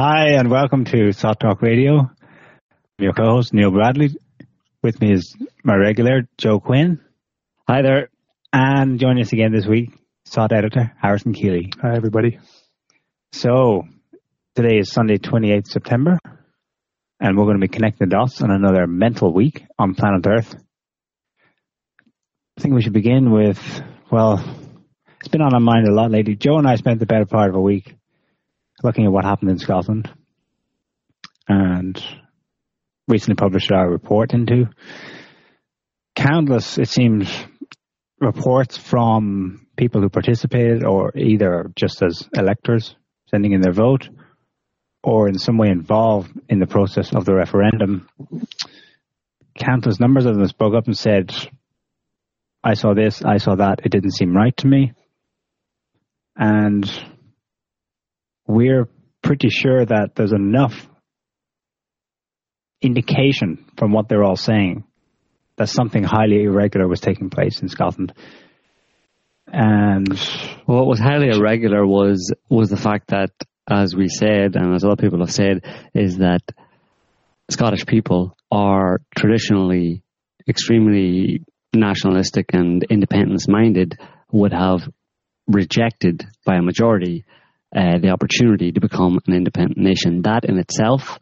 Hi, and welcome to SOTT Talk Radio. I'm your co-host Niall Bradley. With me is my regular Joe Quinn. Hi there. And joining us again this week, SOTT editor Harrison Koehli. Hi, everybody. So, today is Sunday, 28th September, and we're going to be connecting the dots on another mental week on planet Earth. I think we should begin with, well, it's been on our mind a lot lately. Joe and I spent the better part of a week looking at what happened in Scotland and recently published our report into countless, it seems, reports from people who participated or either just as electors sending in their vote or in some way involved in the process of the referendum. Countless numbers of them spoke up and said, I saw this, I saw that, it didn't seem right to me. And we're pretty sure that there's enough indication from what they're all saying that something highly irregular was taking place in Scotland. And what was highly irregular was was the fact that, as we said, and as other people have said, is that Scottish people are traditionally extremely nationalistic and independence minded, would have rejected by a majority uh, the opportunity to become an independent nation. That in itself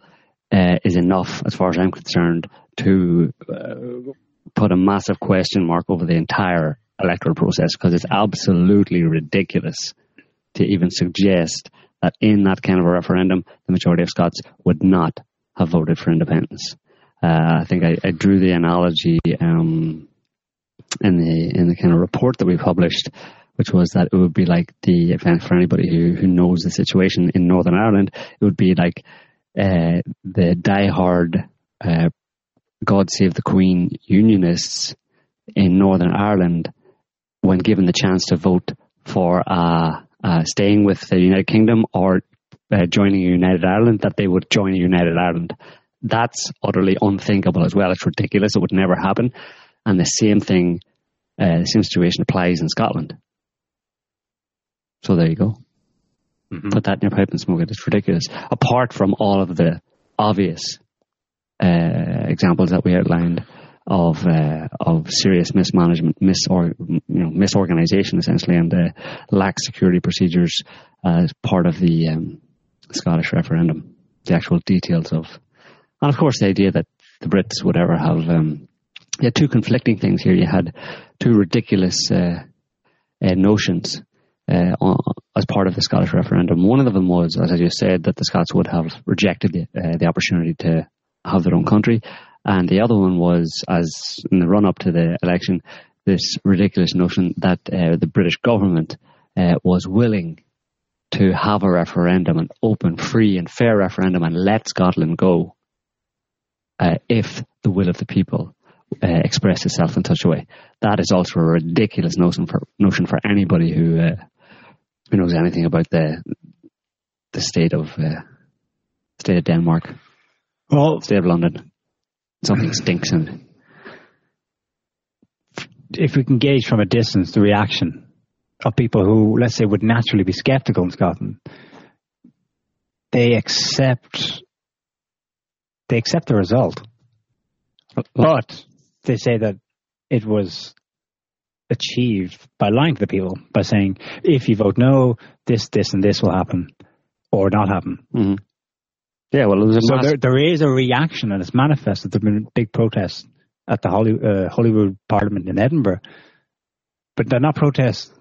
uh, is enough, as far as I'm concerned, to uh, put a massive question mark over the entire electoral process because it's absolutely ridiculous to even suggest that in that kind of a referendum, the majority of Scots would not have voted for independence. Uh, I think I, I, drew the analogy um, in the in the kind of report that we published which was that it would be like the event for anybody who, who knows the situation in Northern Ireland. It would be like uh, the die-hard uh, God Save the Queen unionists in Northern Ireland, when given the chance to vote for uh, uh staying with the United Kingdom or uh, joining United Ireland, that they would join United Ireland. That's utterly unthinkable as well. It's ridiculous. It would never happen. And the same thing, uh, the same situation applies in Scotland. So there you go. Mm-hmm. Put that in your pipe and smoke it. It's ridiculous. Apart from all of the obvious uh, examples that we outlined of uh, of serious mismanagement, misor- you know, misorganization essentially, and the lack security procedures as part of the um, Scottish referendum. The actual details of, and of course, the idea that the Brits would ever have. Um, you had two conflicting things here. You had two ridiculous uh, uh notions uh, as part of the Scottish referendum. One of them was, as I just said, that the Scots would have rejected the, uh, the opportunity to have their own country. And the other one was, as in the run up to the election, this ridiculous notion that uh, the British government uh, was willing to have a referendum, an open, free, and fair referendum, and let Scotland go uh, if the will of the people uh, expressed itself in such a way. That is also a ridiculous notion for notion for anybody who uh, who knows anything about the the state of uh, state of Denmark, well, state of London. Something stinks in. If we can gauge from a distance the reaction of people who, let's say, would naturally be sceptical in Scotland, they accept they accept the result, but they say that it was achieved by lying to the people by saying if you vote no, this, this, and this will happen, or not happen. Mm-hmm. Yeah, well, so mass- there, there is a reaction, and it's manifested. There've been big protests at the Holly, uh, Holyrood Parliament in Edinburgh, but they're not protests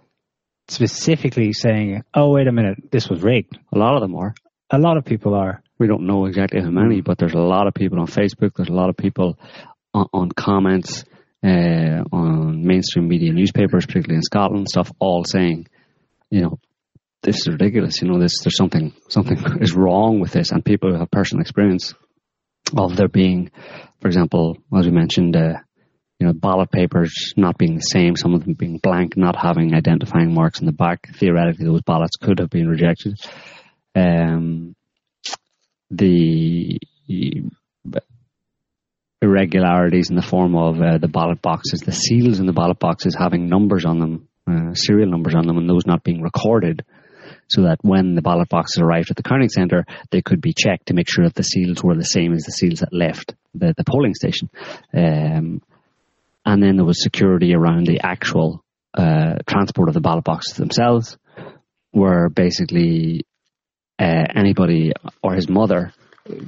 specifically saying, "Oh, wait a minute, this was rigged." A lot of them are. A lot of people are. We don't know exactly how many, but there's a lot of people on Facebook. There's a lot of people on, on comments uh, on mainstream media newspapers, particularly in Scotland, stuff all saying you know, this is ridiculous. You know, this there's something something is wrong with this, and people who have personal experience of there being, for example, as we mentioned, uh, you know, ballot papers not being the same, some of them being blank, not having identifying marks in the back. Theoretically, those ballots could have been rejected. Um, the irregularities in the form of uh, the ballot boxes, the seals in the ballot boxes having numbers on them, uh, serial numbers on them, and those not being recorded so that when the ballot boxes arrived at the counting centre, they could be checked to make sure that the seals were the same as the seals that left the, the polling station. Um, and then there was security around the actual uh, transport of the ballot boxes themselves, where basically uh, anybody or his mother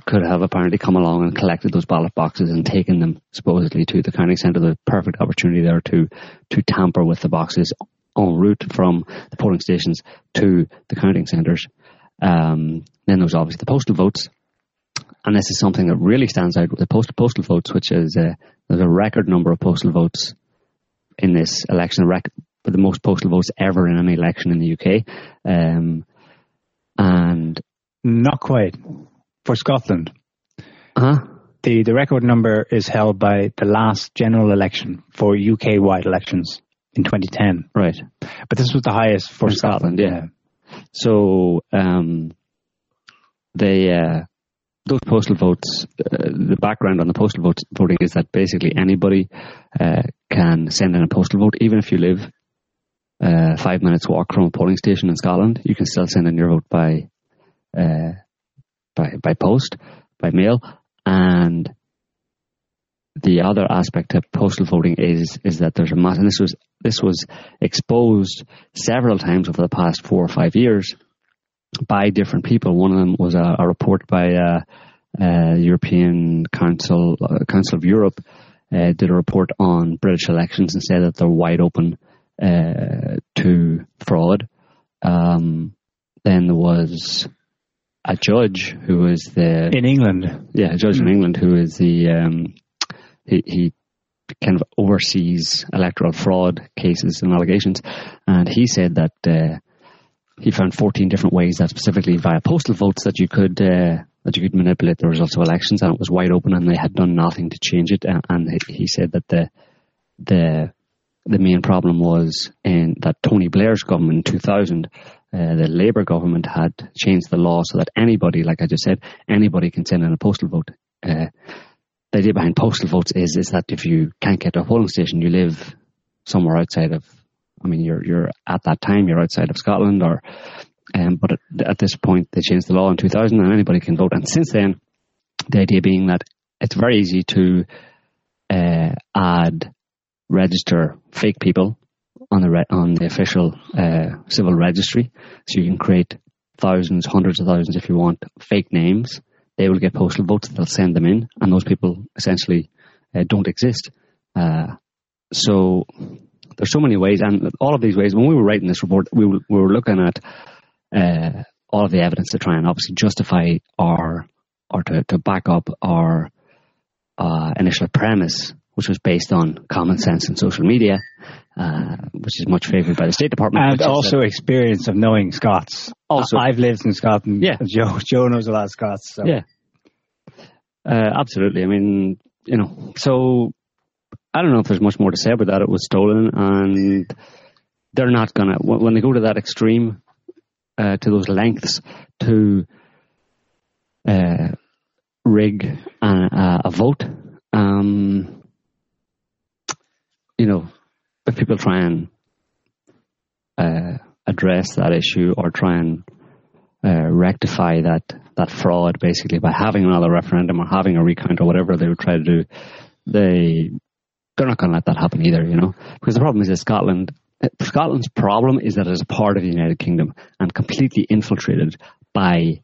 could have apparently come along and collected those ballot boxes and taken them supposedly to the counting centre. The perfect opportunity there to to tamper with the boxes en route from the polling stations to the counting centres. Um, then there's obviously the postal votes, and this is something that really stands out with the post- postal votes, which is uh, there's a record number of postal votes in this election, rec- the most postal votes ever in any election in the UK, um, and not quite for Scotland. Uh-huh. The the record number is held by the last general election for UK wide elections in 2010. Right. But this was the highest for, Scotland, Scotland, yeah. So um, they uh, those postal votes. Uh, the background on the postal vote, voting is that basically anybody uh, can send in a postal vote, even if you live uh, five minutes walk from a polling station in Scotland. You can still send in your vote by uh, by by post, by mail, and the other aspect of postal voting is is that there's a mass, and this was this was exposed several times over the past four or five years by different people. One of them was a, a report by uh, uh, European Council uh, Council of Europe uh, did a report on British elections and said that they're wide open to fraud. Um, then there was a judge who was the in England. Yeah, a judge in England who is the um, he, he kind of oversees electoral fraud cases and allegations, and he said that uh, he found 14 different ways that specifically via postal votes that you could uh, that you could manipulate the results of elections, and it was wide open, and they had done nothing to change it. And, and he said that the the the main problem was in that Tony Blair's government in 2000, uh, the Labour government had changed the law so that anybody, like I just said, anybody can send in a postal vote. Uh, the idea behind postal votes is is that if you can't get to a polling station, you live somewhere outside of. I mean, you're you're at that time you're outside of Scotland, or um, but at, at this point they changed the law in 2000, and anybody can vote. And since then, the idea being that it's very easy to uh, add register fake people on the re- on the official uh, civil registry, so you can create thousands, hundreds of thousands, if you want, fake names they will get postal votes. They'll send them in, and those people essentially uh, don't exist. Uh, so there's so many ways, and all of these ways. When we were writing this report, we were, we were looking at uh, all of the evidence to try and obviously justify our or to, to back up our uh, initial premise, which was based on common sense and social media, uh, which is much favoured by the State Department. And also experience of knowing Scots. Also, I've lived in Scotland. Yeah. Joe, Joe knows a lot of Scots. So. Yeah. Uh, absolutely. I mean, you know, so I don't know if there's much more to say about that. It was stolen, and they're not gonna when they go to that extreme, uh, to those lengths to uh, rig a, a vote. Um, you know, if people try and uh, address that issue or try and uh, rectify that that fraud basically by having another referendum or having a recount or whatever they would try to do, they they're not going to let that happen either, you know, because the problem is that Scotland. Scotland's problem is that it is a part of the United Kingdom and completely infiltrated by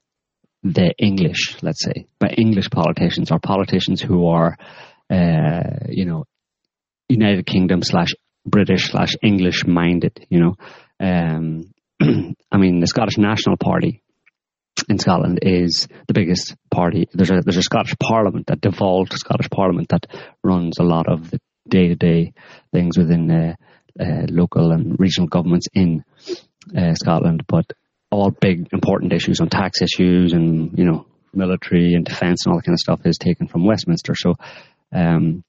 the English, let's say, by English politicians or politicians who are, uh, you know, United Kingdom slash British slash English minded, you know. Um, I mean, the Scottish National Party in Scotland is the biggest party. There's a there's a Scottish Parliament, that devolved Scottish Parliament that runs a lot of the day to day things within uh, uh, local and regional governments in uh, Scotland, but all big important issues on tax issues and you know military and defence and all that kind of stuff is taken from Westminster. So um,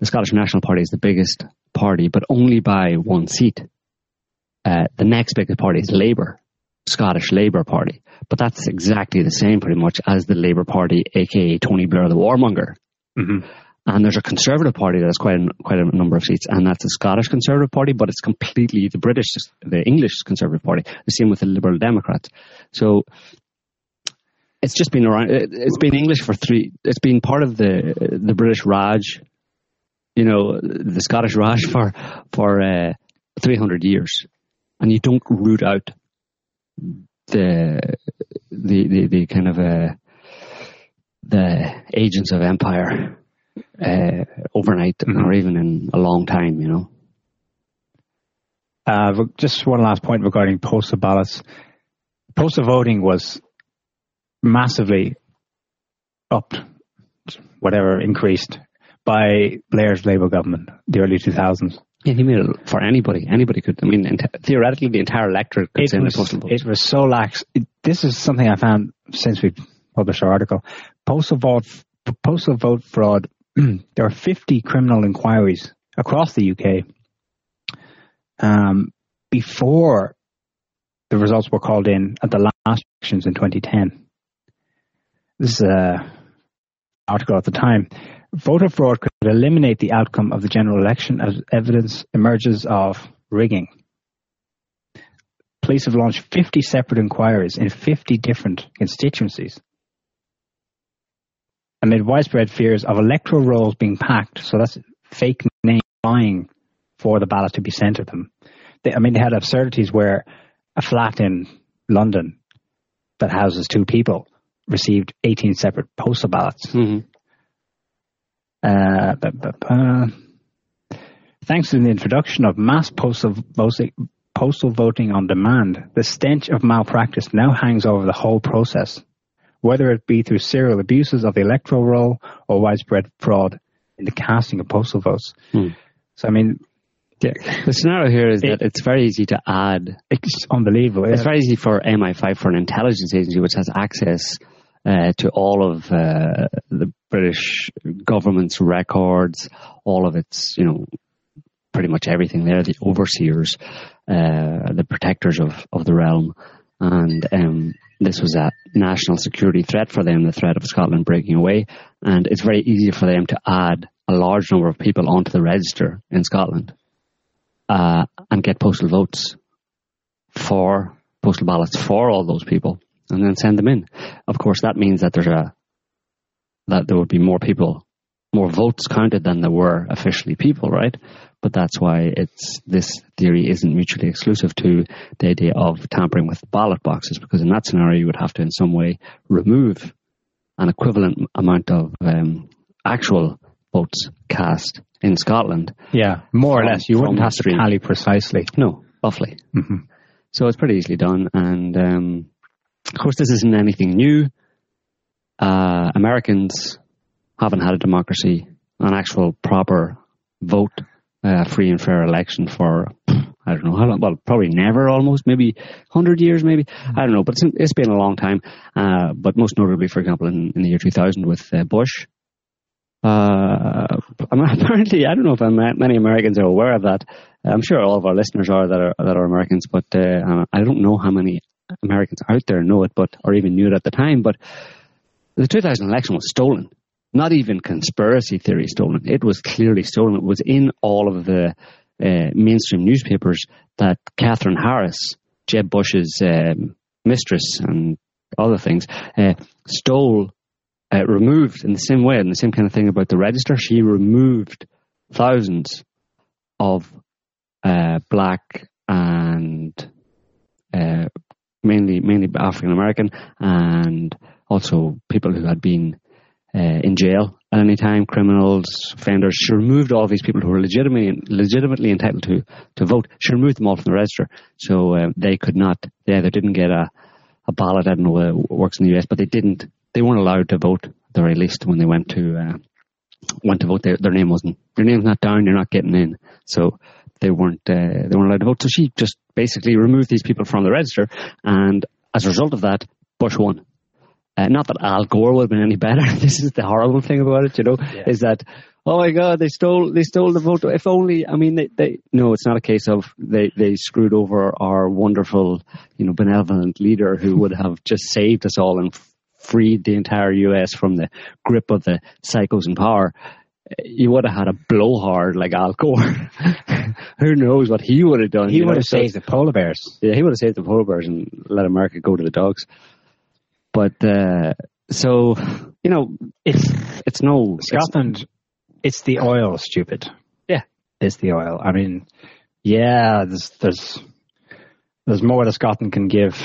the Scottish National Party is the biggest party, but only by one seat. Uh, the next biggest party is Labour, Scottish Labour Party, but that's exactly the same pretty much as the Labour Party, aka Tony Blair, the warmonger. Mm-hmm. And there's a Conservative Party that has quite a, quite a number of seats, and that's the Scottish Conservative Party, but it's completely the British, the English Conservative Party. The same with the Liberal Democrats. So it's just been around. It's been English for three. It's been part of the the British Raj, you know, the Scottish Raj for for uh, three hundred years, and you don't root out the the the, the kind of uh, the agents of empire uh, overnight Mhm. or even in a long time, you know. Uh, just one last point regarding postal ballots. Postal voting was massively upped, whatever increased by Blair's Labour government, the early 2000s. Yeah, he made it for anybody. Anybody could. I mean, ent- theoretically, the entire electorate could It send a was, postal vote. it was so lax. It, this is something I found since we published our article. Postal vote, postal vote fraud. there are 50 criminal inquiries across the UK um, before the results were called in at the last elections in 2010. This is a article at the time. Voter fraud could eliminate the outcome of the general election as evidence emerges of rigging. Police have launched 50 separate inquiries in 50 different constituencies amid widespread fears of electoral rolls being packed. So that's fake name buying for the ballot to be sent to them. They, I mean, they had absurdities where a flat in London that houses two people received 18 separate postal ballots. Mhm. Uh, thanks to the introduction of mass postal voting, postal voting on demand, the stench of malpractice now hangs over the whole process, whether it be through serial abuses of the electoral roll or widespread fraud in the casting of postal votes. Hmm. So, I mean, The scenario here is that it's very easy to add. it's unbelievable. It's very easy for MI5 for an intelligence agency which has access uh, to all of uh, the British government's records, all of its, you know, pretty much everything there, the overseers, uh, the protectors of, of the realm. And um, this was a national security threat for them, the threat of Scotland breaking away. And it's very easy for them to add a large number of people onto the register in Scotland uh, and get postal votes for postal ballots for all those people and then send them in. Of course, that means that there's a that there would be more people, more votes counted than there were officially people, right? But that's why it's this theory isn't mutually exclusive to the idea of tampering with ballot boxes, because in that scenario you would have to in some way remove an equivalent amount of um, actual votes cast in Scotland. yeah, more or less. You wouldn't have to tally precisely. No, roughly. hmm So it's pretty easily done. And um, of course, this isn't anything new. Uh, Americans haven't had a democracy, an actual proper vote, uh, free and fair election for, I don't know, how long, well, probably never almost, maybe 100 years, maybe. I don't know, but it's, it's been a long time. Uh, but most notably, for example, in, in the year 2000 with uh, Bush. Uh, apparently, I don't know if Amer- many Americans are aware of that. I'm sure all of our listeners are that are that are Americans, but uh, I don't know how many Americans out there know it, but or even knew it at the time. But the 2000 election was stolen. Not even conspiracy theory stolen. It was clearly stolen. It was in all of the uh, mainstream newspapers that Katherine Harris, Jeb Bush's um, mistress, and other things, uh, stole, uh, removed in the same way, and the same kind of thing about the register. She removed thousands of uh, black and uh, mainly mainly African American and also people who had been uh, in jail at any time, criminals, offenders. She removed all these people who were legitimately legitimately entitled to to vote. She removed them all from the register, so uh, they could not. They either didn't get a a ballot. I don't know how it works in the US, but they didn't. They weren't allowed to vote. At the very least, when they went to uh, went to vote. Their, their name wasn't. Your name's not down. You're not getting in. So they weren't. Uh, they weren't allowed to vote. So she just basically removed these people from the register, and as a result of that, Bush won. Uh, not that Al Gore would have been any better. this is the horrible thing about it, you know, yeah. is that oh my god, they stole they stole the vote. If only I mean they, they no, it's not a case of they they screwed over our wonderful you know benevolent leader who would have just saved us all and freed the entire U.S. from the grip of the psychos in power. You would have had a blowhard like Al Gore. Who knows what he would have done? He would know? have saved the polar bears. Yeah, he would have saved the polar bears and let America go to the dogs. But uh, so you know, it's it's no Scotland. It's, it's the oil, stupid. Yeah, it's the oil. I mean, yeah, there's there's there's more that Scotland can give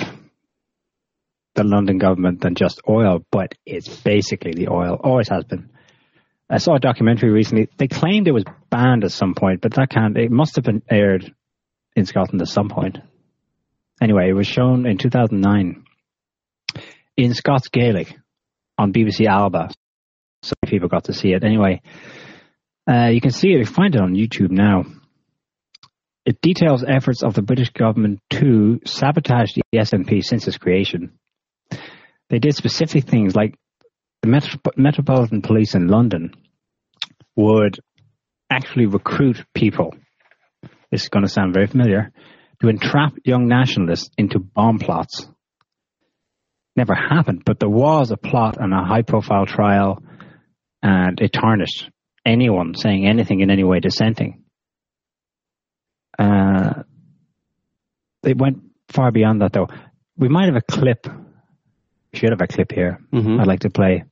the London government than just oil, but it's basically the oil. Always has been. I saw a documentary recently. They claimed it was banned at some point, but that can't. It must have been aired in Scotland at some point. Anyway, it was shown in 2009 in Scots Gaelic on BBC Alba. So people got to see it. Anyway, uh, you can see it. You find it on YouTube now. It details efforts of the British government to sabotage the SNP since its creation. They did specific things like the Metro- Metropolitan Police in London would actually recruit people. This is going to sound very familiar to entrap young nationalists into bomb plots never happened, but there was a plot and a high profile trial, and it tarnished anyone saying anything in any way dissenting. Uh, it went far beyond that, though. We might have a clip. Should have a clip here. Mm-hmm. I'd like to play.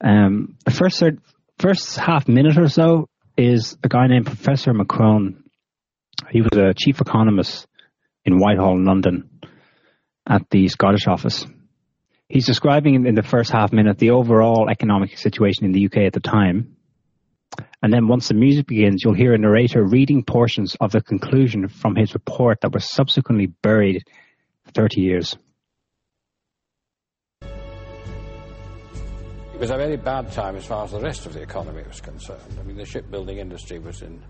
Um, the first third, first half minute or so is a guy named Professor McCrone. He was a chief economist in Whitehall, London, at the Scottish office he's describing in the first half minute the overall economic situation in the UK at the time. And then once the music begins, you'll hear a narrator reading portions of the conclusion from his report that was subsequently buried 30 years. It was a very bad time as far as the rest of the economy was concerned. I mean, the shipbuilding industry was in,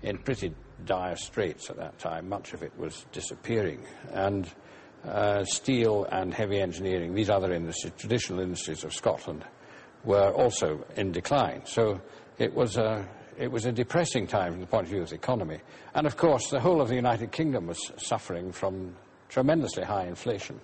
in pretty dire straits at that time. Much of it was disappearing. And uh, steel and heavy engineering, these other industries, traditional industries of Scotland, were also in decline. So it was a, it was a depressing time from the point of view of the economy. And of course, the whole of the United Kingdom was suffering from tremendously high inflation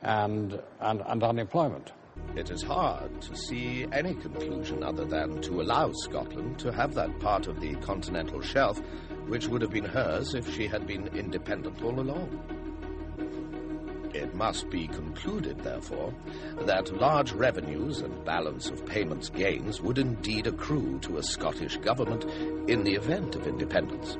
and, and, and unemployment. It is hard to see any conclusion other than to allow Scotland to have that part of the continental shelf which would have been hers if she had been independent all along. It must be concluded, therefore, that large revenues and balance of payments gains would indeed accrue to a Scottish government in the event of independence.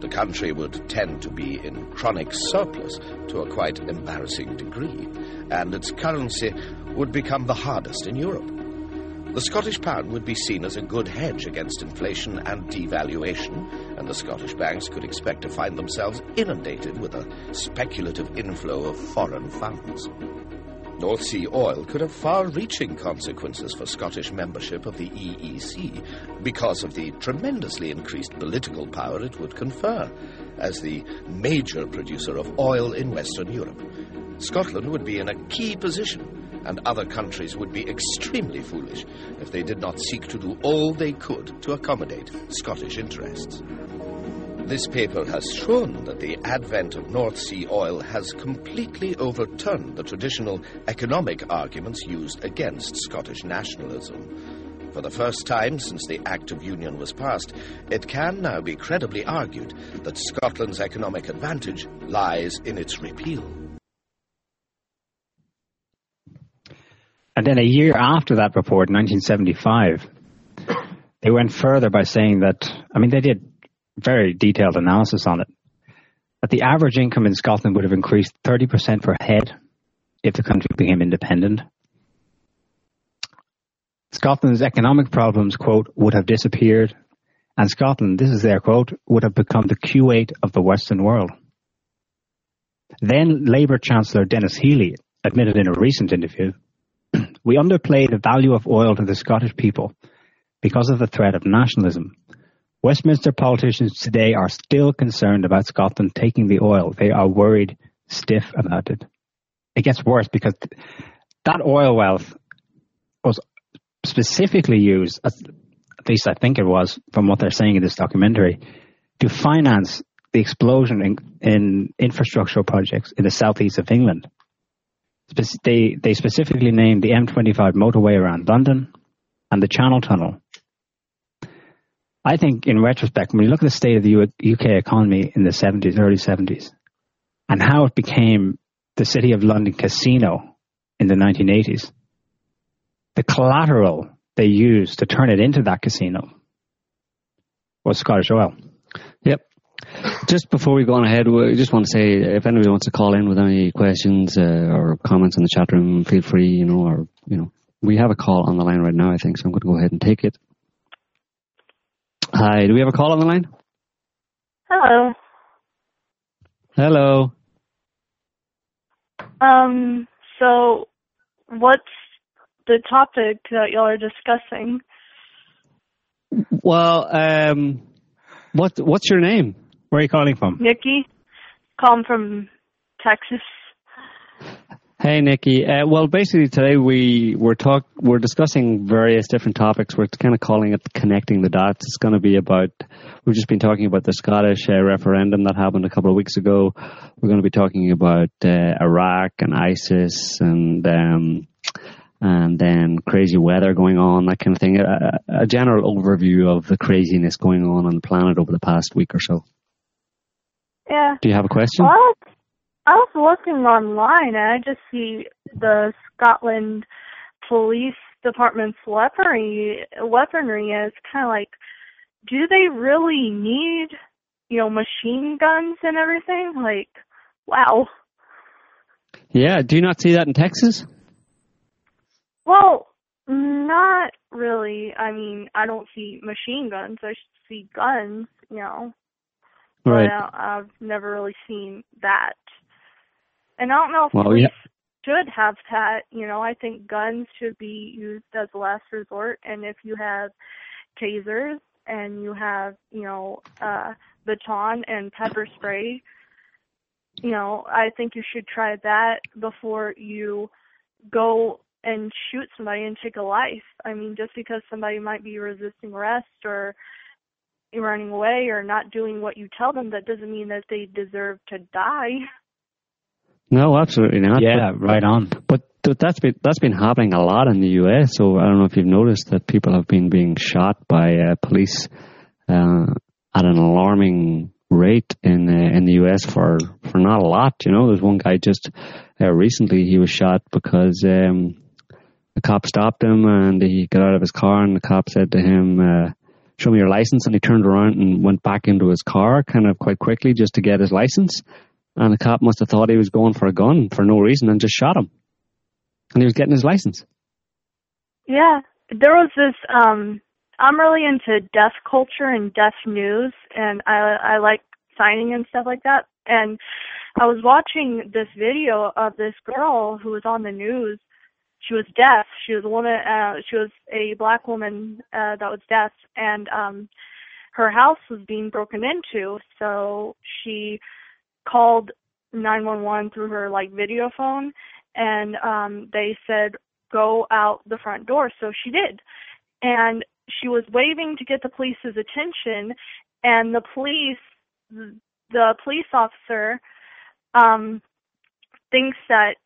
The country would tend to be in chronic surplus to a quite embarrassing degree, and its currency would become the hardest in Europe. The Scottish pound would be seen as a good hedge against inflation and devaluation, and the Scottish banks could expect to find themselves inundated with a speculative inflow of foreign funds. North Sea oil could have far reaching consequences for Scottish membership of the EEC because of the tremendously increased political power it would confer as the major producer of oil in Western Europe. Scotland would be in a key position and other countries would be extremely foolish if they did not seek to do all they could to accommodate Scottish interests. This paper has shown that the advent of North Sea oil has completely overturned the traditional economic arguments used against Scottish nationalism. For the first time since the Act of Union was passed, it can now be credibly argued that Scotland's economic advantage lies in its repeal. And then a year after that report, 1975, they went further by saying that, I mean, they did very detailed analysis on it, that the average income in Scotland would have increased 30% per head if the country became independent. Scotland's economic problems, quote, would have disappeared, and Scotland, this is their quote, would have become the Kuwait of the Western world. Then Labour Chancellor Denis Healey admitted in a recent interview we underplay the value of oil to the Scottish people because of the threat of nationalism. Westminster politicians today are still concerned about Scotland taking the oil. They are worried stiff about it. It gets worse because that oil wealth was specifically used, at least I think it was, from what they're saying in this documentary, to finance the explosion in, in infrastructural projects in the southeast of England. They, they specifically named the M25 motorway around London and the Channel Tunnel I think in retrospect, when you look at the state of the UK economy in the 70s, early 70s, and how it became the City of London casino in the 1980s, the collateral they used to turn it into that casino was Scottish oil. Just before we go on ahead, we just want to say if anybody wants to call in with any questions uh, or comments in the chat room, feel free, you know, or, you know, we have a call on the line right now, I think, so I'm going to go ahead and take it. Hi, do we have a call on the line? Hello. Hello. Um, so what's the topic that y'all are discussing? Well, um, what what's your name? Where are you calling from? Nikki. Calling from Texas. Hey, Nikki. Uh, well, basically today we we're talk we're discussing various different topics. We're kind of calling it connecting the dots. It's going to be about. We've just been talking about the Scottish uh, referendum that happened a couple of weeks ago. We're going to be talking about uh, Iraq and ISIS and um, and then crazy weather going on, that kind of thing. A, a general overview of the craziness going on on the planet over the past week or so. Yeah. Do you have a question? Well, I was looking online and I just see the Scotland Police Department's weaponry weaponry as kind of like, do they really need, you know, machine guns and everything? Like, wow. Yeah. Do you not see that in Texas? Well, not really. I mean, I don't see machine guns. I see guns, you know. Right. But I, I've never really seen that. And I don't know if well, police yeah. should have that. You know, I think guns should be used as a last resort. And if you have tasers and you have, you know, uh, baton and pepper spray, you know, I think you should try that before you go and shoot somebody and take a life. I mean, just because somebody might be resisting arrest or running away or not doing what you tell them, that doesn't mean that they deserve to die. No, absolutely not. Yeah, but, right on. But that's been that's been happening a lot in the U.S. So I don't know if you've noticed that people have been being shot by uh, police uh, at an alarming rate in uh, in the U.S. for for not a lot. You know, there's one guy just uh, recently he was shot because um, the cop stopped him and he got out of his car and the cop said to him. Show me your license, and he turned around and went back into his car, kind of quite quickly, just to get his license and the cop must have thought he was going for a gun for no reason and just shot him. And he was getting his license. Yeah, there was this. um I'm really into deaf culture and deaf news, and I I like signing and stuff like that. And I was watching this video of this girl who was on the news. She was deaf. She was a woman. Uh, she was a black woman uh, that was deaf, and um her house was being broken into. So she called 911 through her like video phone and um they said go out the front door so she did and she was waving to get the police's attention and the police the police officer um thinks that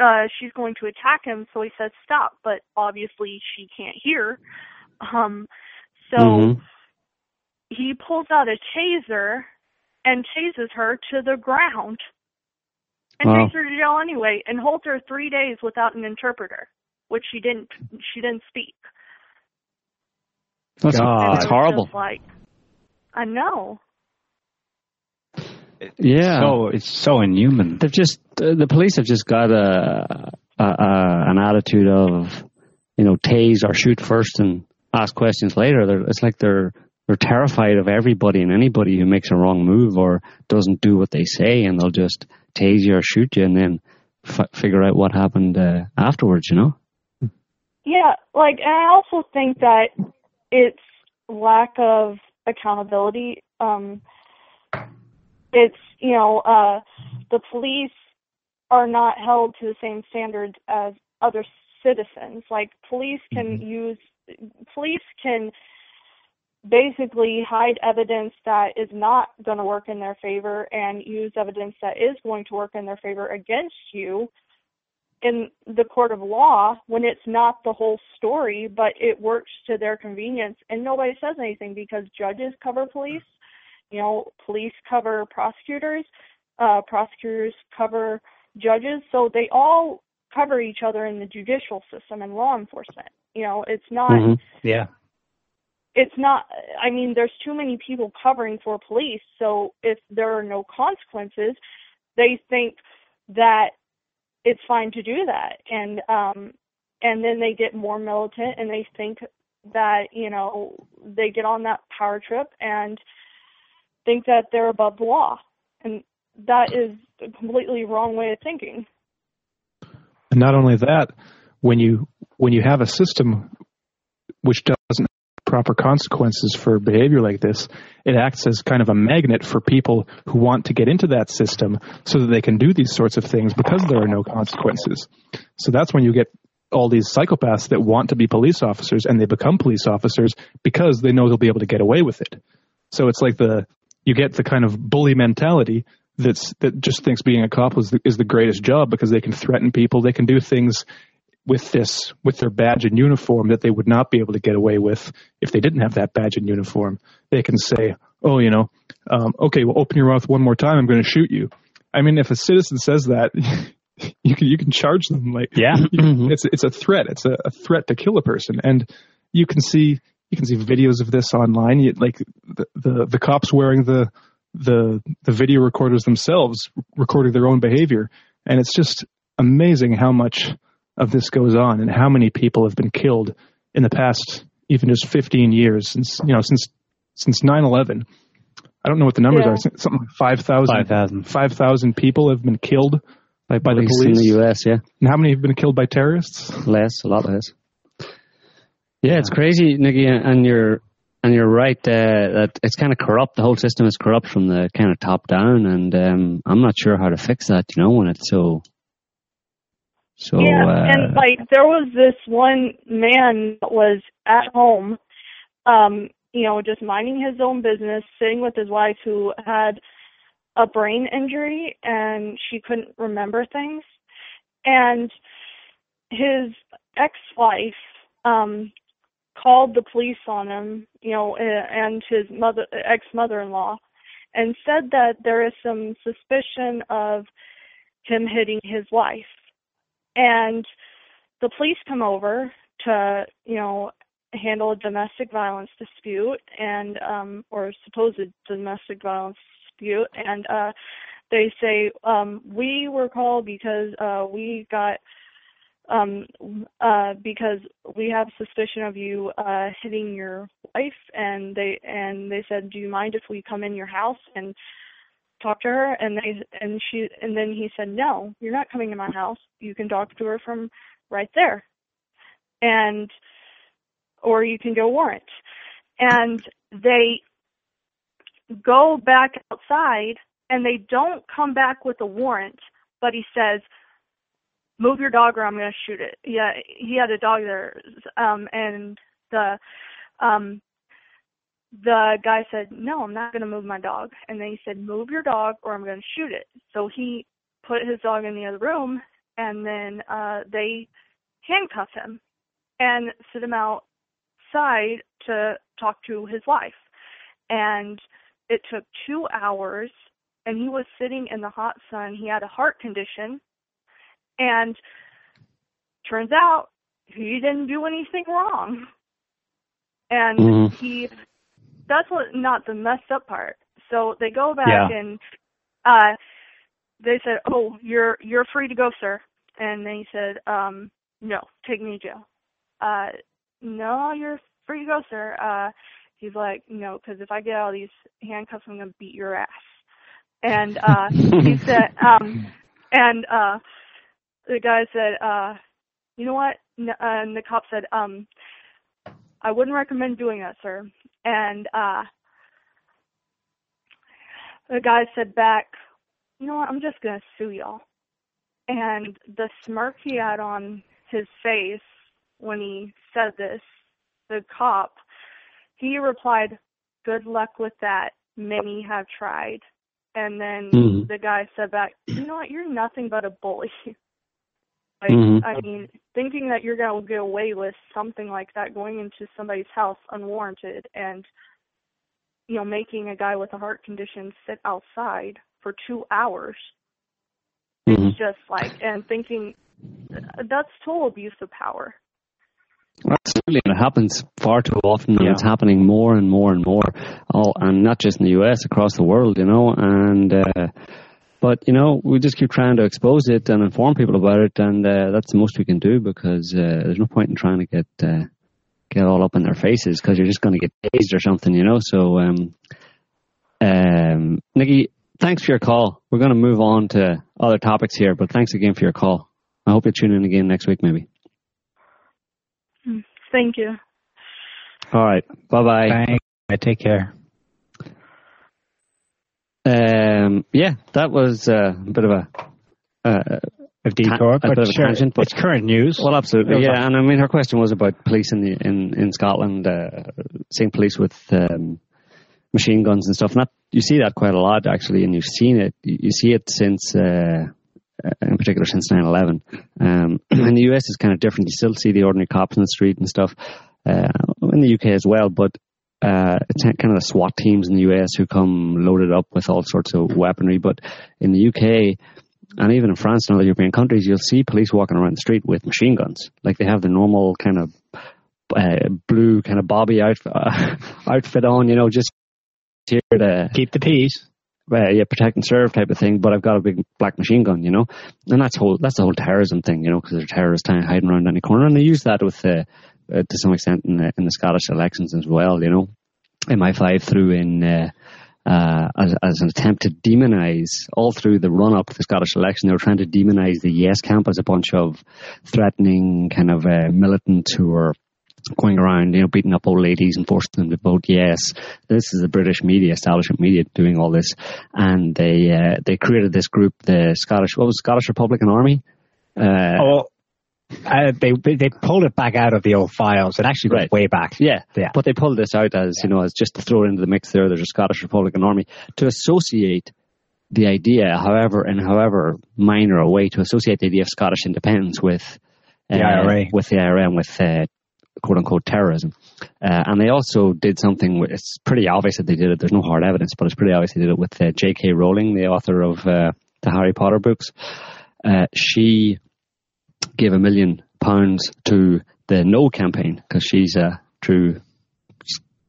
uh she's going to attack him so he says stop but obviously she can't hear um so mm-hmm. he pulls out a taser and chases her to the ground and wow. takes her to jail anyway and holds her three days without an interpreter, which she didn't she didn't speak. That's, God. that's horrible. Like, I know. Yeah. So it's so inhuman. They've just the police have just got a, a, a an attitude of you know tase or shoot first and ask questions later. They're, it's like they're they're terrified of everybody and anybody who makes a wrong move or doesn't do what they say, and they'll just tase you or shoot you, and then f- figure out what happened uh, afterwards. You know? Yeah, like, and I also think that it's lack of accountability. Um, it's you know uh, the police are not held to the same standards as other citizens. Like police can Mhm. use police can basically hide evidence that is not going to work in their favor and use evidence that is going to work in their favor against you in the court of law when it's not the whole story but it works to their convenience and nobody says anything because judges cover police you know police cover prosecutors uh prosecutors cover judges so they all cover each other in the judicial system and law enforcement you know it's not Mhm. Yeah. it's not i mean there's too many people covering for police so if there are no consequences they think that it's fine to do that and um and then they get more militant and they think that you know they get on that power trip and think that they're above the law and that is a completely wrong way of thinking And not only that, when you when you have a system which doesn't have proper consequences for behavior like this, it acts as kind of a magnet for people who want to get into that system so that they can do these sorts of things because there are no consequences. So that's when you get all these psychopaths that want to be police officers and they become police officers because they know they'll be able to get away with it. So it's like the you get the kind of bully mentality that's that just thinks being a cop is the, is the greatest job because they can threaten people, they can do things with this with their badge and uniform that they would not be able to get away with if they didn't have that badge and uniform. They can say, "Oh, you know, um, okay, well, open your mouth one more time, I'm going to shoot you." I mean, if a citizen says that, you can you can charge them like Yeah. you- it's it's a threat. It's a, a threat to kill a person, and you can see you can see videos of this online. You, like the, the the cops wearing the the the video recorders themselves, recording their own behavior, and it's just amazing how much of this goes on and how many people have been killed in the past even just 15 years since you know since since 9/11. I don't know what the numbers Yeah. are. Something like 5,000 5,000. 5,000 people have been killed by, by the Police in the US, yeah. And how many have been killed by terrorists? Less, a lot less. Yeah, it's crazy, Nicky, and you're and you're right uh, that it's kind of corrupt. The whole system is corrupt from the kind of top down, and um, I'm not sure how to fix that. You know, when it's so so. yeah, uh, and like there was this one man that was at home, um, you know, just minding his own business, sitting with his wife who had a brain injury and she couldn't remember things, and his ex-wife um called the police on him, you know, and his mother ex-mother-in-law and said that there is some suspicion of him hitting his wife. And the police come over to you know handle a domestic violence dispute and um or supposed domestic violence dispute. And uh they say um we were called because uh we got um uh because we have suspicion of you uh hitting your wife and they and they said do you mind if we come in your house and talk to her? And they and she and then he said no you're not coming to my house. You can talk to her from right there. And or you can go warrant. And they go back outside and they don't come back with a warrant but he says move your dog or i'm going to shoot it yeah he had a dog there um and the um the guy said, No, I'm not going to move my dog. And then he said, Move your dog or I'm going to shoot it. So he put his dog in the other room and then uh they handcuff him and sit him outside to talk to his wife. And it took two hours and he was sitting in the hot sun. He had a heart condition and turns out he didn't do anything wrong. And Mhm. he that's what not the messed up part. So they go back Yeah. and uh they said, "Oh, you're you're free to go, sir." And then he said, "Um, no, take me to jail." Uh, no, you're free to go, sir. Uh, he's like, "No, because if I get out of these handcuffs, I'm gonna beat your ass." And uh, he said, um, and uh, the guy said, uh, "You know what?" N- uh, and the cop said, "Um, I wouldn't recommend doing that, sir. And uh, the guy said back, you know what, I'm just going to sue y'all. And the smirk he had on his face when he said this, the cop, he replied, good luck with that. Many have tried. And then Mhm. the guy said back, you know what, you're nothing but a bully. like, Mhm. I mean, thinking that you're going to get away with something like that, going into somebody's house unwarranted and, you know, making a guy with a heart condition sit outside for two hours. Mhm. It's just like, and thinking uh, that's total abuse of power. Absolutely, and it happens far too often, and Yeah. it's happening more and more and more. All and not just in the U.S., across the world, you know. And uh, but you know, we just keep trying to expose it and inform people about it, and uh, that's the most we can do because uh, there's no point in trying to get uh, get all up in their faces because you're just going to get tased or something, you know. So, um, um, Nikki, thanks for your call. We're going to move on to other topics here, but thanks again for your call. I hope you tune in again next week, maybe. Mm, Thank you. All right, bye bye. Thanks. Take care. Um, yeah, that was uh, a bit of a uh, A detour, a but bit of a sure, tangent, but- it's current news. well, absolutely, yeah. And I mean, her question was about police in the in in Scotland, uh, seeing police with um, machine guns and stuff. And that you see that quite a lot actually, and you've seen it. You see it since. Uh, in particular, since 9/11, um, in the US, it's kind of different. You still see the ordinary cops in the street and stuff. Uh, in the UK as well, but uh, it's kind of the SWAT teams in the US who come loaded up with all sorts of weaponry. But in the UK, and even in France and other European countries, you'll see police walking around the street with machine guns. Like they have the normal kind of uh, blue kind of bobby outfit, uh, outfit on, you know, just here to Keep the peace. uh, yeah, protect and serve type of thing. But I've got a big black machine gun, you know, and that's whole that's the whole terrorism thing, you know, because there's terrorists hiding around any corner, and they use that with uh, uh, to some extent in the, in the Scottish elections as well, you know. MI5 threw in uh, uh, as, as an attempt to demonise all through the run up to the Scottish election. They were trying to demonise the Yes camp as a bunch of threatening kind of uh, militants who were going around, you know, beating up old ladies and forcing them to vote yes. This is the British media, establishment media, doing all this, and they uh, they created this group, the Scottish, what was it, Scottish Republican Army. Uh, oh, uh, they they pulled it back out of the old files. It actually went Right. way back. Yeah, Yeah. but they pulled this out as you know as just to throw it into the mix. There, there's a Scottish Republican Army to associate the idea, however, in however minor a way, to associate the idea of Scottish independence with uh, The IRA. with the IRA, and with uh, quote unquote terrorism. Uh, and they also did something. It's pretty obvious that they did it. There's no hard evidence, but it's pretty obvious they did it with uh, J.K. Rowling, the author of uh, the Harry Potter books. Uh, she gave a million pounds to the No campaign because she's a true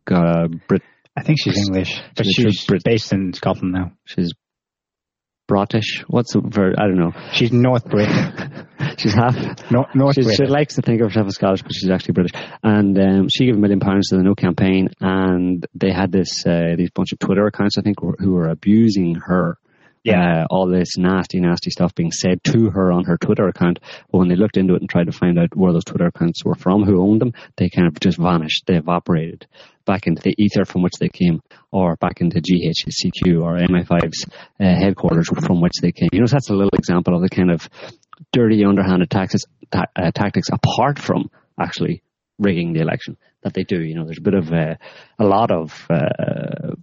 uh, Brit. I think she's English, but She's she's Brit- based in Scotland now. She's British. What's the ver I don't know. She's North Brit. She's half. No, North She's, Brit. she likes to think of herself as Scottish, but she's actually British. And um, she gave a million pounds to the No campaign, and they had this uh, these bunch of Twitter accounts, I think, who were abusing her. Yeah. Uh, all this nasty, nasty stuff being said to her on her Twitter account. But when they looked into it and tried to find out where those Twitter accounts were from, who owned them, they kind of just vanished. They evaporated back into the ether from which they came, or back into GCHQ or MI5's uh, headquarters from which they came. You know, so that's a little example of the kind of dirty, underhanded tactics, ta- uh, tactics apart from actually rigging the election that they do. You know, there's a bit of uh, a lot of uh,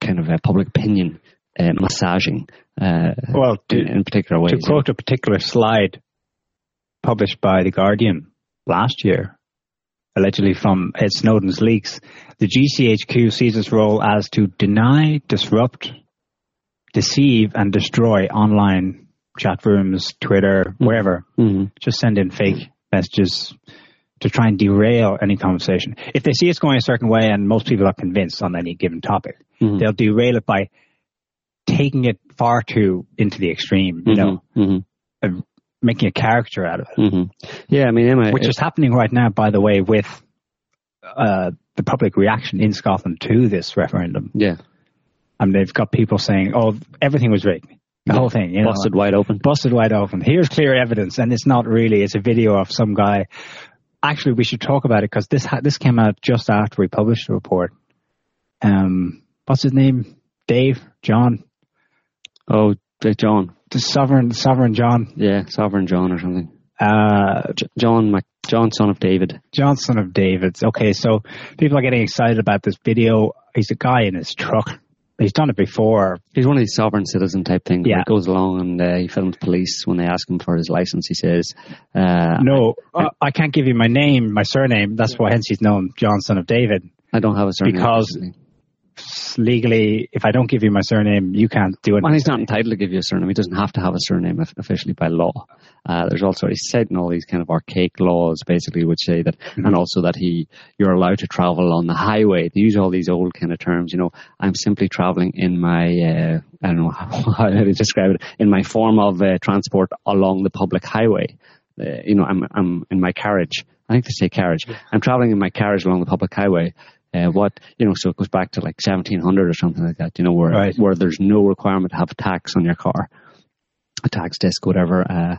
kind of uh, public opinion massaging. Uh, Well, to, in, in particular ways. to quote a particular slide published by The Guardian last year, allegedly from Ed Snowden's leaks, the GCHQ sees its role as to deny, disrupt, deceive, and destroy online chat rooms, Twitter, wherever. Mhm. Just send in fake messages to try and derail any conversation. If they see it's going a certain way and most people are convinced on any given topic, Mhm. they'll derail it by taking it far too into the extreme, you know, Mhm. making a character out of it. Mhm. Yeah, I mean, Emma, Which is happening right now, by the way, with uh, the public reaction in Scotland to this referendum. yeah, I mean, they've got people saying, "Oh, everything was rigged, the whole thing, you know, busted wide open. busted wide open. Here's clear evidence, and it's not really. It's a video of some guy actually, we should talk about it because this ha- this came out just after we published the report. Um, what's his name? Dave, John, Oh, uh, John. the Sovereign, Sovereign John, Yeah, Sovereign John or something. uh, J- John, Mac- John, son of David. Johnson of David's. Okay, so people are getting excited about this video. He's a guy in his truck. He's done it before. He's one of these sovereign citizen type things. Yeah. He goes along and uh, he films police when they ask him for his license. He says, uh, No, uh, I can't give you my name, my surname. That's why hence he's known Johnson of David. "I don't have a surname." Because- Legally, if I don't give you my surname, you can't do it. Well, he's not entitled to give you a surname. He doesn't have to have a surname officially by law. Uh, there's also he's citing all these kind of archaic laws, basically, which say that, and also that he you're allowed to travel on the highway. They use all these old kind of terms. You know, I'm simply traveling in my uh, I don't know how to describe it in my form of uh, transport along the public highway. Uh, you know, I'm I'm in my carriage. I think they say carriage. I'm traveling in my carriage along the public highway. Uh, what you know, so it goes back to like 1700 or something like that. You know, where Right. where there's no requirement to have a tax on your car, a tax disc, whatever, uh,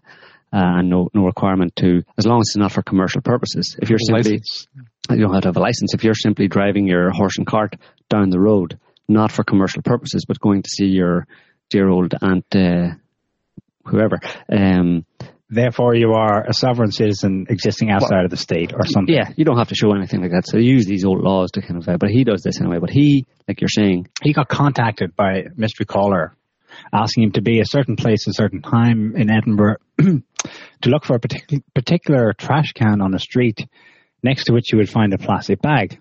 uh, and no no requirement to as long as it's not for commercial purposes. If you're simply License. you don't have to have a license. If you're simply driving your horse and cart down the road, not for commercial purposes, but going to see your dear old aunt, uh, whoever, um, Therefore, you are a sovereign citizen existing outside of the state or something. yeah, you don't have to show anything like that. So they use these old laws to kind of, uh, but he does this anyway. But he, like you're saying, He got contacted by mystery caller asking him to be a certain place a certain time in Edinburgh to look for a particular, particular trash can on a street next to which you would find a plastic bag.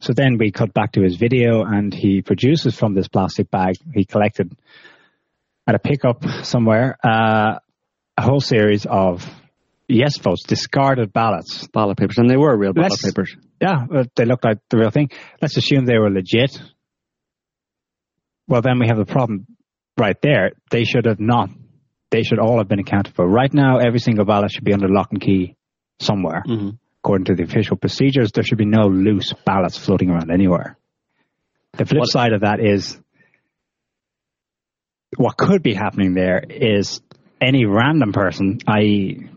So then we cut back to his video and he produces from this plastic bag he collected at a pickup somewhere uh, a whole series of yes votes, discarded ballots. ballot papers, and they were real ballot Let's- papers. Yeah, they looked like the real thing. Let's assume they were legit. Well, then we have the problem right there. They should have not. They should all have been accounted for. Right now, every single ballot should be under lock and key somewhere. Mhm. According to the official procedures, there should be no loose ballots floating around anywhere. The flip What- side of that is what could be happening there is any random person, i.e.,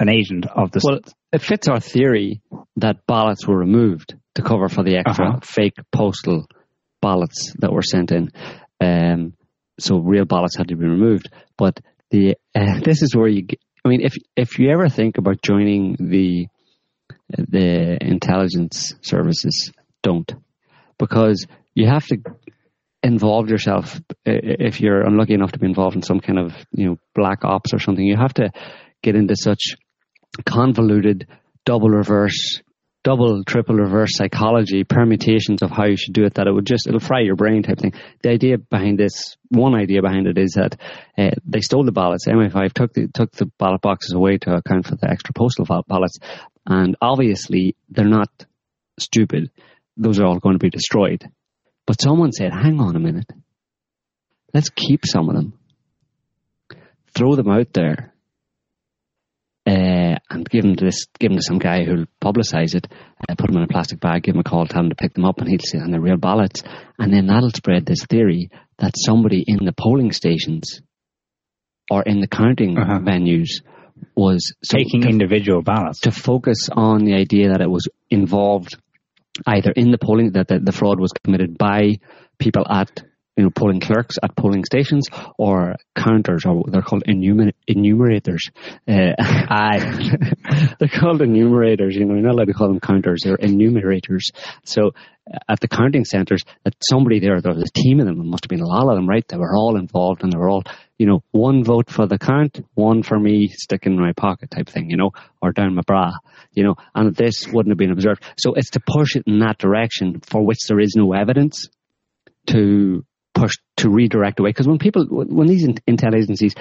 an agent of the Well, it fits our theory that ballots were removed to cover for the extra Uh-huh. fake postal ballots that were sent in. Um, so real ballots had to be removed. But the uh, this is where you. Get, I mean, if if you ever think about joining the the intelligence services, don't because you have to involve yourself if you're unlucky enough to be involved in some kind of you know black ops or something. You have to get into such convoluted double reverse double triple reverse psychology permutations of how you should do it that it would just it'll fry your brain type thing. The idea behind this one idea behind it is that uh, they stole the ballots. MI5 took the took the ballot boxes away to account for the extra postal ballots. And obviously they're not stupid. Those are all going to be destroyed but someone said hang on a minute let's keep some of them throw them out there uh, and give them to this, give them to some guy who'll publicise it, uh, put them in a plastic bag, give him a call, tell him to pick them up, and he'll say on the real ballots, and then that'll spread this theory that somebody in the polling stations or in the counting Uh-huh. venues was so taking to, individual ballots. to focus on the idea that it was involved either in the polling that the, the fraud was committed by people at you know polling clerks at polling stations or counters or they're called enumer- enumerators. Uh, aye, they're called enumerators. You know, you're not allowed to call them counters. They're enumerators. So uh, at the counting centres, that somebody there, there was a team of them. There must have been a lot of them, right? They were all involved and they were all, you know, one vote for the count, one for me, stick in my pocket type thing, you know, or down my bra, you know, and this wouldn't have been observed. So it's to push it in that direction for which there is no evidence to push to redirect away. Because when people, when these in- intel agencies